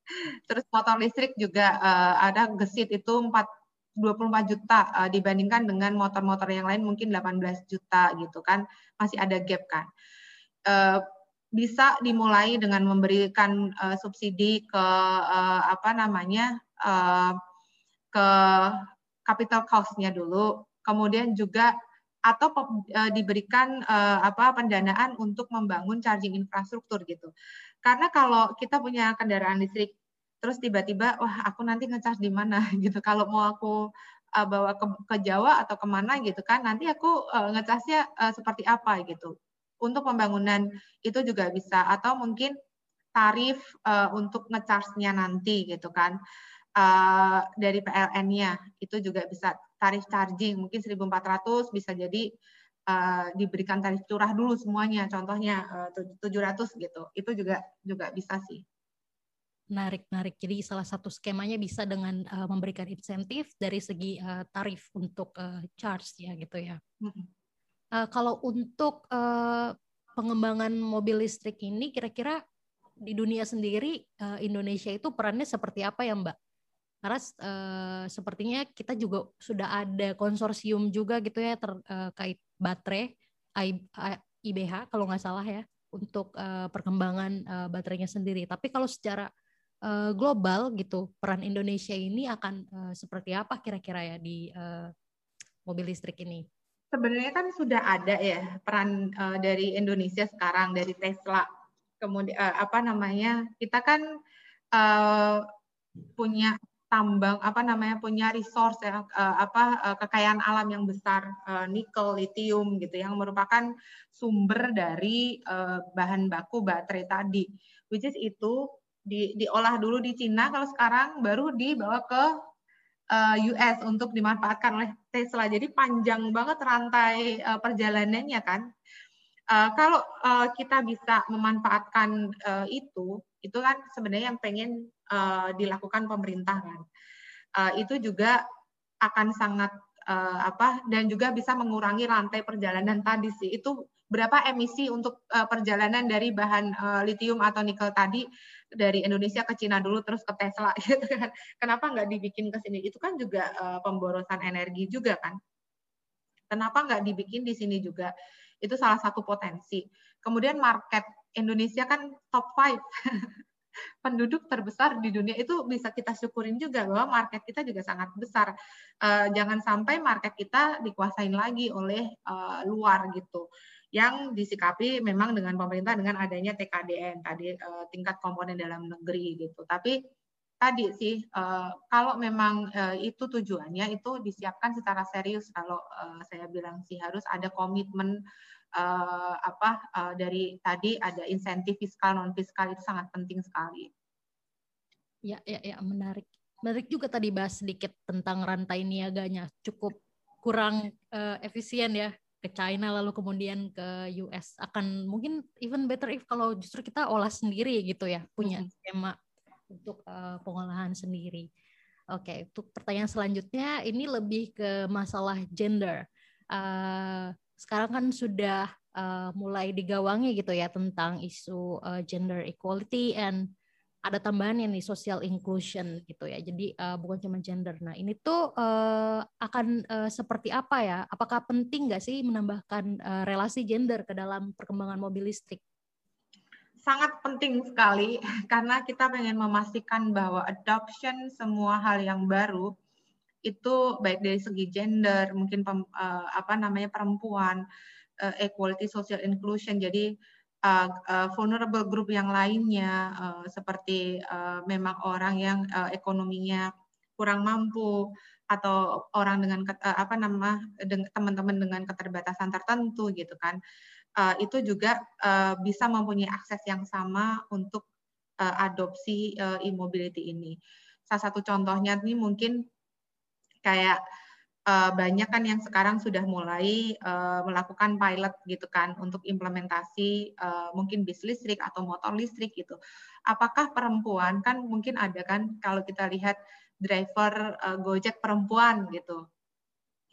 [SPEAKER 2] Terus motor listrik juga uh, ada gesit itu 4 24 juta uh, dibandingkan dengan motor-motor yang lain mungkin 18 juta gitu kan masih ada gap kan. Uh, bisa dimulai dengan memberikan uh, subsidi ke uh, apa namanya uh, ke capital cost-nya dulu, kemudian juga atau uh, diberikan uh, apa pendanaan untuk membangun charging infrastruktur gitu. Karena kalau kita punya kendaraan listrik terus tiba-tiba wah aku nanti ngecas di mana gitu. Kalau mau aku uh, bawa ke, ke Jawa atau ke mana gitu kan, nanti aku uh, ngecasnya uh, seperti apa gitu. Untuk pembangunan itu juga bisa atau mungkin tarif uh, untuk ngecasnya nanti gitu kan uh, dari PLN-nya itu juga bisa tarif charging mungkin 1.400 bisa jadi uh, diberikan tarif curah dulu semuanya contohnya uh, 700 gitu. Itu juga juga bisa sih.
[SPEAKER 1] Menarik menarik. Jadi salah satu skemanya bisa dengan uh, memberikan insentif dari segi uh, tarif untuk uh, charge ya gitu ya. Uh, kalau untuk uh, pengembangan mobil listrik ini kira-kira di dunia sendiri uh, Indonesia itu perannya seperti apa ya Mbak karena uh, sepertinya kita juga sudah ada konsorsium juga gitu ya terkait uh, baterai I, I, IBH kalau nggak salah ya untuk uh, perkembangan uh, baterainya sendiri. Tapi kalau secara uh, global gitu peran Indonesia ini akan uh, seperti apa kira-kira ya di uh, mobil listrik ini?
[SPEAKER 2] Sebenarnya kan sudah ada ya peran uh, dari Indonesia sekarang dari Tesla. Kemudian uh, apa namanya kita kan uh, punya tambang apa namanya punya resource ya uh, apa uh, kekayaan alam yang besar uh, nikel, lithium gitu yang merupakan sumber dari bahan baku baterai tadi. Which is itu di, diolah dulu di Cina kalau sekarang baru dibawa ke US untuk dimanfaatkan oleh Tesla. Jadi panjang banget rantai perjalanannya kan. Kalau kita bisa memanfaatkan itu, itu kan sebenarnya yang pengen uh, dilakukan pemerintah kan. Uh, itu juga akan sangat uh, apa dan juga bisa mengurangi rantai perjalanan tadi sih. Itu berapa emisi untuk uh, perjalanan dari bahan uh, litium atau nikel tadi dari Indonesia ke Cina dulu terus ke Tesla gitu kan. Kenapa nggak dibikin ke sini? Itu kan juga uh, pemborosan energi juga kan. Kenapa nggak dibikin di sini juga? Itu salah satu potensi. Kemudian market Indonesia kan top five penduduk terbesar di dunia itu bisa kita syukurin juga bahwa market kita juga sangat besar. Uh, jangan sampai market kita dikuasain lagi oleh uh, luar gitu. Yang disikapi memang dengan pemerintah dengan adanya TKDN tadi uh, tingkat komponen dalam negeri gitu. Tapi tadi sih kalau memang itu tujuannya itu disiapkan secara serius kalau saya bilang sih harus ada komitmen uh, apa uh, dari tadi ada insentif fiskal non fiskal itu sangat penting sekali.
[SPEAKER 1] Ya, ya, ya menarik. Menarik juga tadi bahas sedikit tentang rantai niaganya cukup kurang uh, efisien ya ke China lalu kemudian ke US akan mungkin even better if kalau justru kita olah sendiri gitu ya punya skema untuk uh, pengolahan sendiri. Oke, untuk pertanyaan selanjutnya ini lebih ke masalah gender. Uh, sekarang kan sudah uh, mulai digawangi gitu ya tentang isu uh, gender equality and ada tambahan nih social inclusion gitu ya. Jadi uh, bukan cuma gender. Nah ini tuh uh, akan uh, seperti apa ya? Apakah penting nggak sih menambahkan uh, relasi gender ke dalam perkembangan mobil listrik?
[SPEAKER 2] Sangat penting sekali karena kita pengen memastikan bahwa adoption semua hal yang baru itu baik dari segi gender, mungkin pem, uh, apa namanya perempuan, uh, equality, social inclusion. Jadi uh, uh, vulnerable group yang lainnya uh, seperti uh, memang orang yang uh, ekonominya kurang mampu atau orang dengan uh, apa nama teman-teman dengan keterbatasan tertentu gitu kan. Uh, itu juga uh, bisa mempunyai akses yang sama untuk uh, adopsi uh, e-mobility ini. Salah satu contohnya ini mungkin kayak uh, banyak kan yang sekarang sudah mulai uh, melakukan pilot gitu kan untuk implementasi uh, mungkin bis listrik atau motor listrik gitu. Apakah perempuan kan mungkin ada kan kalau kita lihat driver uh, Gojek perempuan gitu.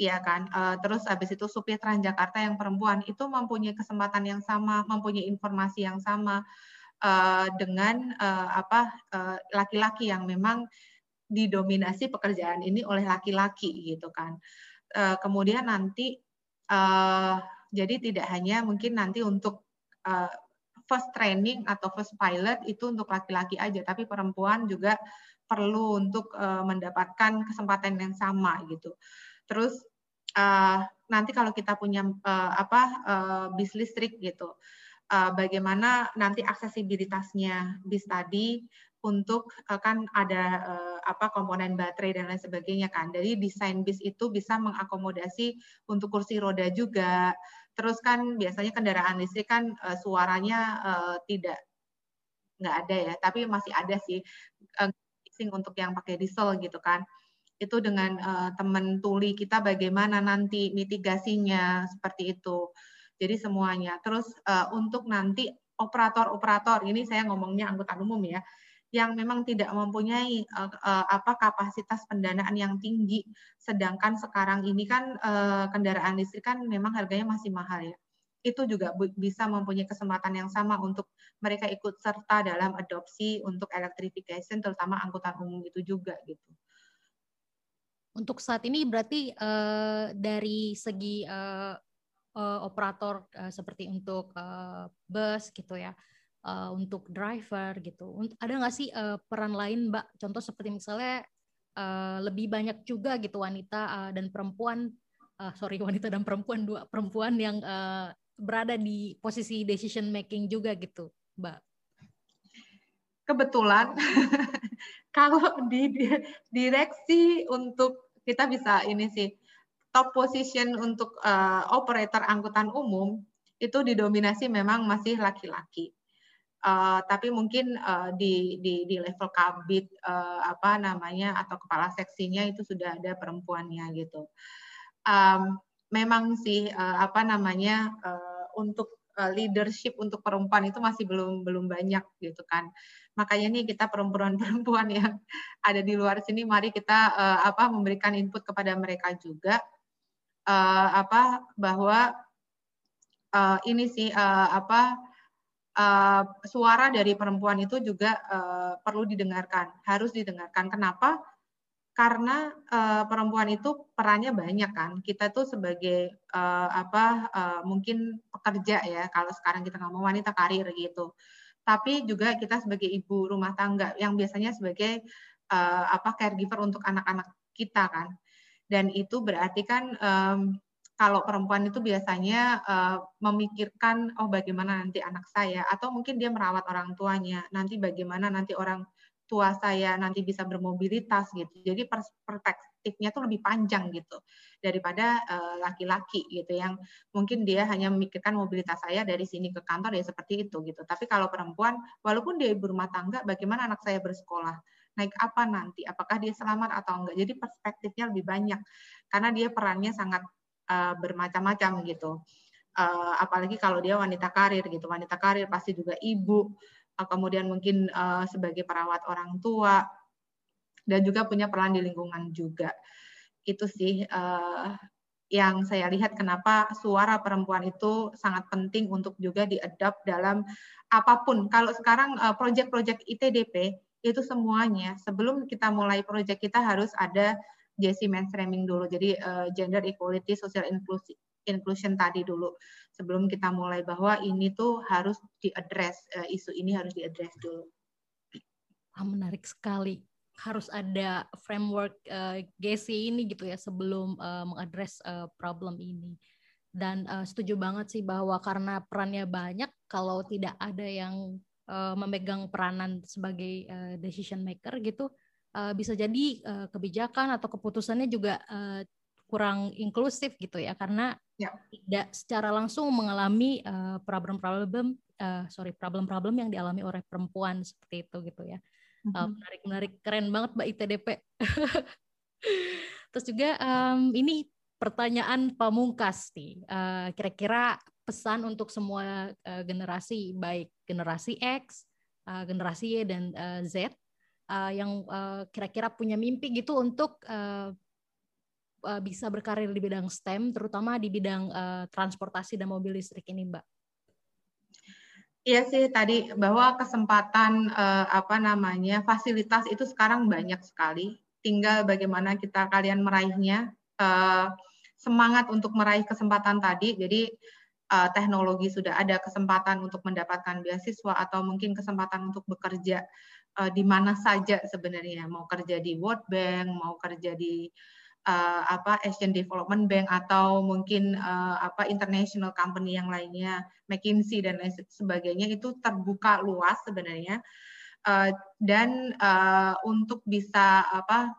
[SPEAKER 2] Iya kan. Terus habis itu supir Transjakarta yang perempuan itu mempunyai kesempatan yang sama, mempunyai informasi yang sama dengan apa laki-laki yang memang didominasi pekerjaan ini oleh laki-laki gitu kan. Uh, kemudian nanti uh, jadi tidak hanya mungkin nanti untuk uh, first training atau first pilot itu untuk laki-laki aja, tapi perempuan juga perlu untuk mendapatkan kesempatan yang sama gitu. Terus nanti kalau kita punya apa bis listrik gitu, bagaimana nanti aksesibilitasnya bis tadi untuk uh, kan ada uh, apa komponen baterai dan lain sebagainya kan. Jadi desain bis itu bisa mengakomodasi untuk kursi roda juga. Terus kan biasanya kendaraan listrik kan uh, suaranya tidak nggak ada ya, tapi masih ada sih uh, untuk yang pakai diesel gitu kan. Itu dengan teman tuli kita bagaimana nanti mitigasinya seperti itu. Jadi semuanya. Terus untuk nanti operator-operator, ini saya ngomongnya angkutan umum ya yang memang tidak mempunyai uh, uh, apa kapasitas pendanaan yang tinggi sedangkan sekarang ini kan uh, kendaraan listrik kan memang harganya masih mahal ya itu juga bisa mempunyai kesempatan yang sama untuk mereka ikut serta dalam adopsi untuk electrification terutama angkutan umum itu juga gitu.
[SPEAKER 1] Untuk saat ini berarti uh, dari segi uh, uh, operator uh, seperti untuk uh, bus gitu ya, uh, untuk driver gitu. Ada nggak sih uh, peran lain, Mbak? Contoh seperti misalnya uh, lebih banyak juga gitu wanita uh, dan perempuan, uh, sorry wanita dan perempuan dua perempuan yang uh, berada di posisi decision making juga gitu, Mbak.
[SPEAKER 2] Kebetulan kalau di direksi untuk kita bisa ini sih top position untuk uh, operator angkutan umum itu didominasi memang masih laki-laki Uh, tapi mungkin uh, di, di di level kabit uh, apa namanya atau kepala seksinya itu sudah ada perempuannya gitu. Um, memang sih uh, apa namanya uh, untuk leadership untuk perempuan itu masih belum belum banyak gitu kan. Makanya nih kita perempuan-perempuan yang ada di luar sini mari kita uh, apa memberikan input kepada mereka juga uh, apa bahwa uh, ini sih uh, apa uh, suara dari perempuan itu juga uh, perlu didengarkan, harus didengarkan. Kenapa? Karena uh, perempuan itu perannya banyak kan. Kita tuh sebagai apa mungkin pekerja ya, kalau sekarang kita ngomong wanita karir gitu. Tapi juga kita sebagai ibu rumah tangga yang biasanya sebagai apa caregiver untuk anak-anak kita kan. Dan itu berarti kan um, kalau perempuan itu biasanya uh, memikirkan oh bagaimana nanti anak saya? Atau mungkin dia merawat orang tuanya. Nanti bagaimana? Nanti orang tua saya nanti bisa bermobilitas gitu. Jadi perspektifnya tuh lebih panjang gitu daripada eh, laki-laki uh, gitu. Yang mungkin dia hanya memikirkan mobilitas saya dari sini ke kantor ya seperti itu gitu. Tapi kalau perempuan walaupun dia ibu rumah tangga bagaimana anak saya bersekolah? Naik apa nanti? Apakah dia selamat atau enggak? Jadi perspektifnya lebih banyak. Karena dia perannya sangat uh, bermacam-macam gitu. Uh, apalagi kalau dia wanita karir gitu, wanita karir pasti juga ibu, uh, kemudian mungkin uh, sebagai perawat orang tua, dan juga punya peran di lingkungan juga. Itu sih uh, yang saya lihat kenapa suara perempuan itu sangat penting untuk juga diadapt dalam apa pun. Kalau sekarang proyek-proyek ITDP itu semuanya sebelum kita mulai proyek kita harus ada JC mainstreaming dulu. Jadi uh, gender equality, social inclusion, inclusion tadi dulu sebelum kita mulai bahwa ini tuh harus diadres uh, isu ini harus diadres dulu.
[SPEAKER 1] Ah, menarik sekali. Harus ada framework uh, eh, GC ini gitu ya sebelum uh, mengadres uh, problem ini. Dan uh, setuju banget sih bahwa karena perannya banyak, kalau tidak ada yang uh, memegang peranan sebagai uh, decision maker gitu, uh, bisa jadi uh, kebijakan atau keputusannya juga uh, kurang inklusif gitu ya karena ya. tidak secara langsung mengalami problem-problem uh, sorry problem-problem yang dialami oleh perempuan seperti itu gitu ya mm-hmm. uh, menarik menarik keren banget mbak ITDP Terus juga um, ini pertanyaan pamungkas nih. Uh, kira-kira pesan untuk semua uh, generasi, baik generasi X, uh, generasi Y dan uh, Z, uh, yang uh, kira-kira punya mimpi gitu untuk uh, uh, bisa berkarir di bidang STEM, terutama di bidang uh, transportasi dan mobil listrik ini, Mbak.
[SPEAKER 2] Iya sih tadi bahwa kesempatan uh, apa namanya fasilitas itu sekarang banyak sekali. Tinggal bagaimana kita kalian meraihnya. Uh, semangat untuk meraih kesempatan tadi. Jadi uh, teknologi sudah ada kesempatan untuk mendapatkan beasiswa atau mungkin kesempatan untuk bekerja uh, di mana saja sebenarnya. Mau kerja di World Bank, mau kerja di uh, apa Asian Development Bank atau mungkin uh, apa international company yang lainnya, McKinsey dan lain sebagainya itu terbuka luas sebenarnya. Uh, dan uh, untuk bisa apa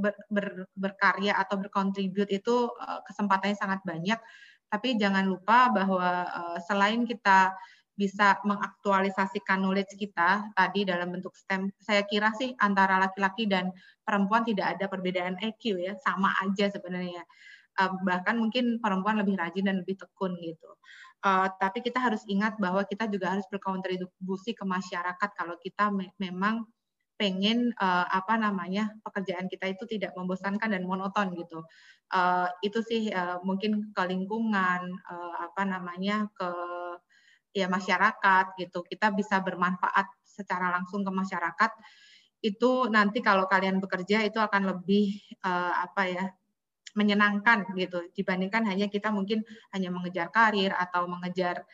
[SPEAKER 2] ber, ber, berkarya atau berkontribut itu kesempatannya sangat banyak. Tapi jangan lupa bahwa selain kita bisa mengaktualisasikan knowledge kita tadi dalam bentuk STEM. Saya kira sih antara laki-laki dan perempuan tidak ada perbedaan EQ ya, sama aja sebenarnya. Uh, bahkan mungkin perempuan lebih rajin dan lebih tekun gitu. Uh, tapi kita harus ingat bahwa kita juga harus berkontribusi ke masyarakat kalau kita me memang pengen uh, apa namanya pekerjaan kita itu tidak membosankan dan monoton gitu. Uh, itu sih uh, mungkin ke lingkungan uh, apa namanya ke ya masyarakat gitu. Kita bisa bermanfaat secara langsung ke masyarakat. Itu nanti kalau kalian bekerja itu akan lebih uh, apa ya menyenangkan gitu dibandingkan hanya kita mungkin hanya mengejar karir atau mengejar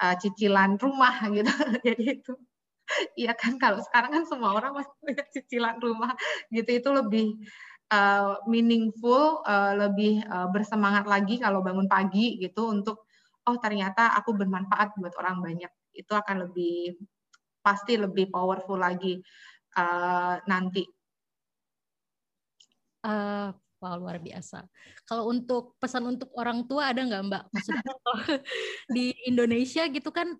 [SPEAKER 2] uh, cicilan rumah gitu. Jadi itu Iya kan kalau sekarang kan semua orang masih punya cicilan rumah gitu itu lebih uh, meaningful, uh, lebih uh, bersemangat lagi kalau bangun pagi gitu untuk oh ternyata aku bermanfaat buat orang banyak. Itu akan lebih pasti lebih powerful lagi uh, nanti.
[SPEAKER 1] Uh, Wah luar biasa. Kalau untuk pesan untuk orang tua ada nggak Mbak? Maksudnya di Indonesia gitu kan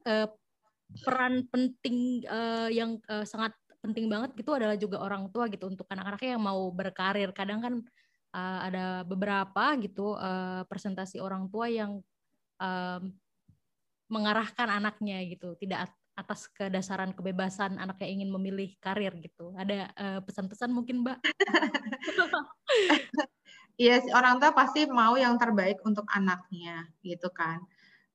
[SPEAKER 1] peran penting uh, yang uh, sangat penting banget gitu adalah juga orang tua gitu untuk anak-anaknya yang mau berkarir. Kadang kan uh, ada beberapa gitu uh, presentasi orang tua yang uh, mengarahkan anaknya gitu, tidak atas kedasaran kebebasan anaknya ingin memilih karir gitu. Ada pesan-pesan uh, mungkin, Mbak?
[SPEAKER 2] Iya, yes, orang tua pasti mau yang terbaik untuk anaknya, gitu kan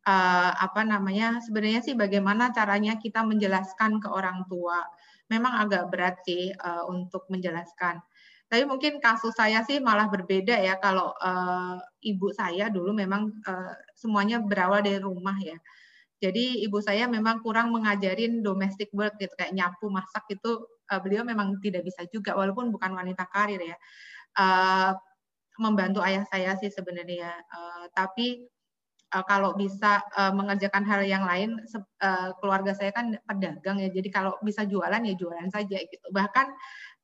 [SPEAKER 2] uh, apa namanya sebenarnya sih bagaimana caranya kita menjelaskan ke orang tua memang agak berat sih uh, untuk menjelaskan tapi mungkin kasus saya sih malah berbeda ya kalau uh, ibu saya dulu memang uh, semuanya berawal dari rumah ya. Jadi ibu saya memang kurang mengajarin domestic work gitu kayak nyapu masak itu uh, beliau memang tidak bisa juga walaupun bukan wanita karir ya. Uh, membantu ayah saya sih sebenarnya uh, tapi uh, kalau bisa uh, mengerjakan hal yang lain uh, keluarga saya kan pedagang ya jadi kalau bisa jualan ya jualan saja gitu. Bahkan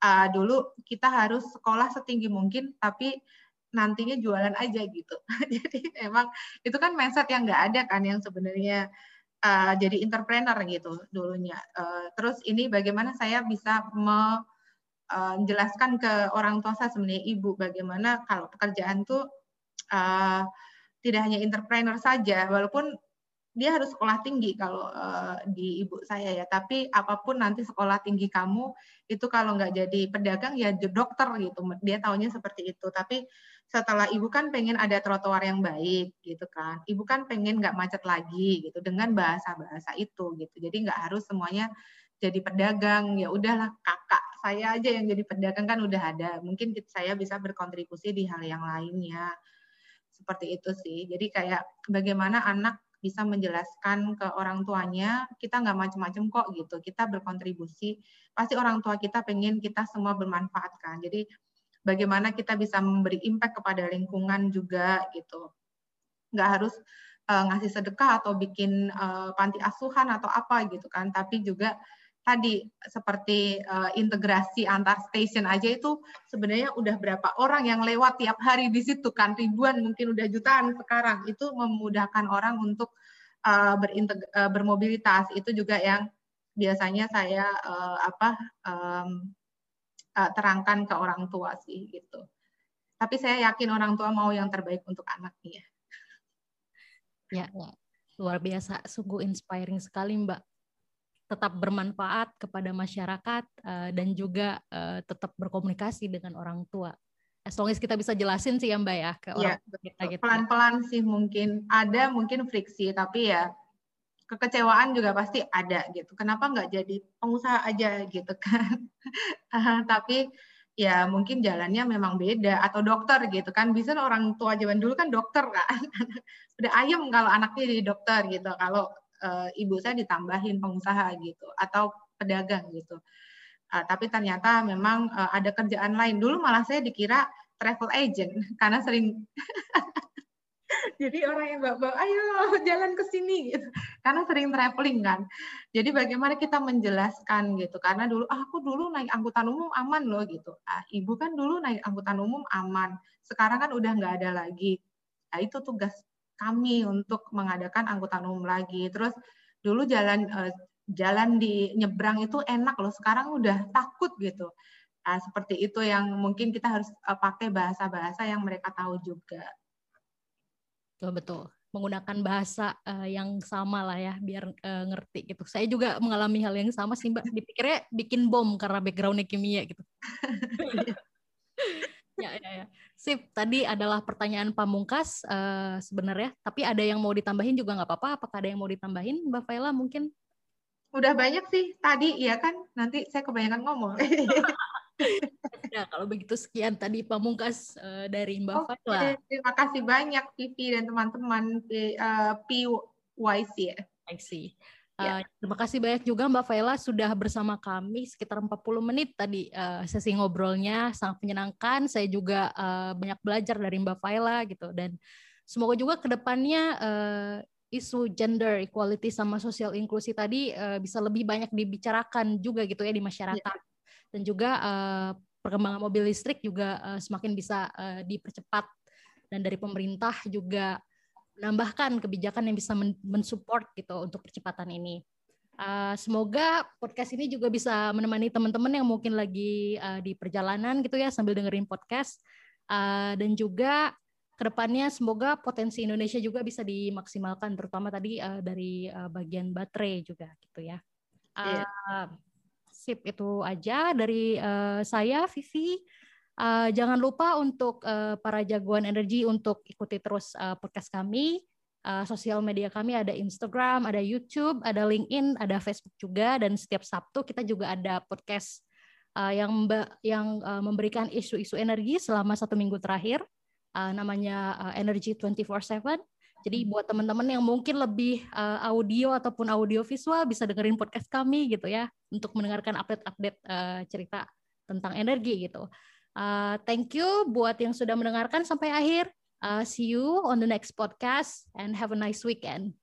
[SPEAKER 2] uh, dulu kita harus sekolah setinggi mungkin tapi nantinya jualan aja gitu. Jadi emang itu kan mindset yang nggak ada kan yang sebenarnya uh, jadi entrepreneur gitu dulunya. Uh, terus ini bagaimana saya bisa me, menjelaskan ke orang tua saya sebenarnya ibu bagaimana kalau pekerjaan tuh uh, tidak hanya entrepreneur saja, walaupun dia harus sekolah tinggi kalau uh, di ibu saya ya. Tapi apa pun nanti sekolah tinggi kamu itu kalau nggak jadi pedagang ya dokter gitu. Dia tahunya seperti itu. Tapi setelah ibu kan pengen ada trotoar yang baik gitu kan. Ibu kan pengen nggak macet lagi gitu dengan bahasa-bahasa itu gitu. Jadi nggak harus semuanya jadi pedagang. Ya udahlah kakak saya aja yang jadi pedagang kan udah ada. Mungkin saya bisa berkontribusi di hal yang lainnya seperti itu sih. Jadi kayak bagaimana anak bisa menjelaskan ke orang tuanya, kita nggak macam-macam kok gitu, kita berkontribusi. Pasti orang tua kita pengen kita semua bermanfaat kan. Jadi bagaimana kita bisa memberi impact kepada lingkungan juga gitu. Nggak harus uh, ngasih sedekah atau bikin uh, panti asuhan atau apa gitu kan, tapi juga tadi seperti uh, integrasi antar stasiun aja itu sebenarnya udah berapa orang yang lewat tiap hari di situ kan ribuan mungkin udah jutaan sekarang itu memudahkan orang untuk uh, uh, bermobilitas itu juga yang biasanya saya uh, apa um, uh, terangkan ke orang tua sih gitu. Tapi saya yakin orang tua mau yang terbaik untuk anaknya.
[SPEAKER 1] Ya, ya. luar biasa, sungguh inspiring sekali Mbak. Tetap bermanfaat kepada masyarakat uh, dan juga uh, tetap berkomunikasi dengan orang tua. As long as kita bisa jelasin sih ya Mbak ya ke orang
[SPEAKER 2] ya, kita gitu. Pelan-pelan sih mungkin ada mungkin friksi tapi ya kekecewaan juga pasti ada gitu. Kenapa nggak jadi pengusaha aja gitu kan? tapi ya mungkin jalannya memang beda atau dokter gitu kan. Bisa orang tua zaman dulu kan dokter kan. Udah ayem kalau anaknya jadi dokter gitu. Kalau e, ibu saya ditambahin pengusaha gitu atau pedagang gitu. Uh, tapi ternyata memang uh, ada kerjaan lain. Dulu malah saya dikira travel agent karena sering jadi orang yang bawa, ayo jalan ke sini gitu. Karena sering traveling kan. Jadi bagaimana kita menjelaskan gitu. Karena dulu ah, aku dulu naik angkutan umum aman loh gitu. Ah, ibu kan dulu naik angkutan umum aman. Sekarang kan udah nggak ada lagi. Nah, itu tugas kami untuk mengadakan angkutan umum lagi. Terus dulu jalan uh, jalan di nyebrang itu enak loh, sekarang udah takut gitu. Nah, seperti itu yang mungkin kita harus uh, pakai bahasa-bahasa yang mereka tahu juga.
[SPEAKER 1] Betul betul. Menggunakan bahasa uh, yang sama lah ya biar uh, ngerti gitu. Saya juga mengalami hal yang sama sih Mbak. Dipikirnya bikin bom karena backgroundnya kimia gitu. ya ya ya. Sip, tadi adalah pertanyaan pamungkas uh, sebenarnya, tapi ada yang mau ditambahin juga nggak apa-apa. Apakah ada yang mau ditambahin, Mbak Faila mungkin?
[SPEAKER 2] Udah banyak sih tadi, ya kan? Nanti saya kebanyakan ngomong.
[SPEAKER 1] ya, kalau begitu sekian tadi pamungkas uh, dari Mbak Oke, Faila.
[SPEAKER 2] Terima kasih banyak Vivi dan teman-teman uh, PYC ya.
[SPEAKER 1] I see. Uh, Terima kasih banyak juga Mbak Faila sudah bersama kami sekitar 40 menit tadi uh, sesi ngobrolnya sangat menyenangkan. Saya juga uh, banyak belajar dari Mbak Faila gitu dan semoga juga ke depannya uh, isu gender equality sama sosial inklusi tadi uh, bisa lebih banyak dibicarakan juga gitu ya di masyarakat yeah. dan juga uh, perkembangan mobil listrik juga uh, semakin bisa uh, dipercepat dan dari pemerintah juga menambahkan kebijakan yang bisa mensupport gitu untuk percepatan ini. Uh, semoga podcast ini juga bisa menemani teman-teman yang mungkin lagi uh, di perjalanan gitu ya sambil dengerin podcast uh, dan juga ke depannya semoga potensi Indonesia juga bisa dimaksimalkan terutama tadi uh, dari uh, bagian baterai juga gitu ya. Uh, yeah. Sip itu aja dari uh, saya Vivi. Uh, jangan lupa untuk uh, para jagoan energi untuk ikuti terus uh, podcast kami. Uh, sosial media kami ada Instagram, ada YouTube, ada LinkedIn, ada Facebook juga dan setiap Sabtu kita juga ada podcast uh, yang yang uh, memberikan isu-isu energi selama satu minggu terakhir. Uh, namanya uh, Energy 24/7. Jadi buat teman-teman yang mungkin lebih uh, audio ataupun audio visual bisa dengerin podcast kami gitu ya untuk mendengarkan update-update uh, cerita tentang energi gitu. Uh, thank you buat yang sudah mendengarkan sampai akhir. Uh, see you on the next podcast and have a nice weekend.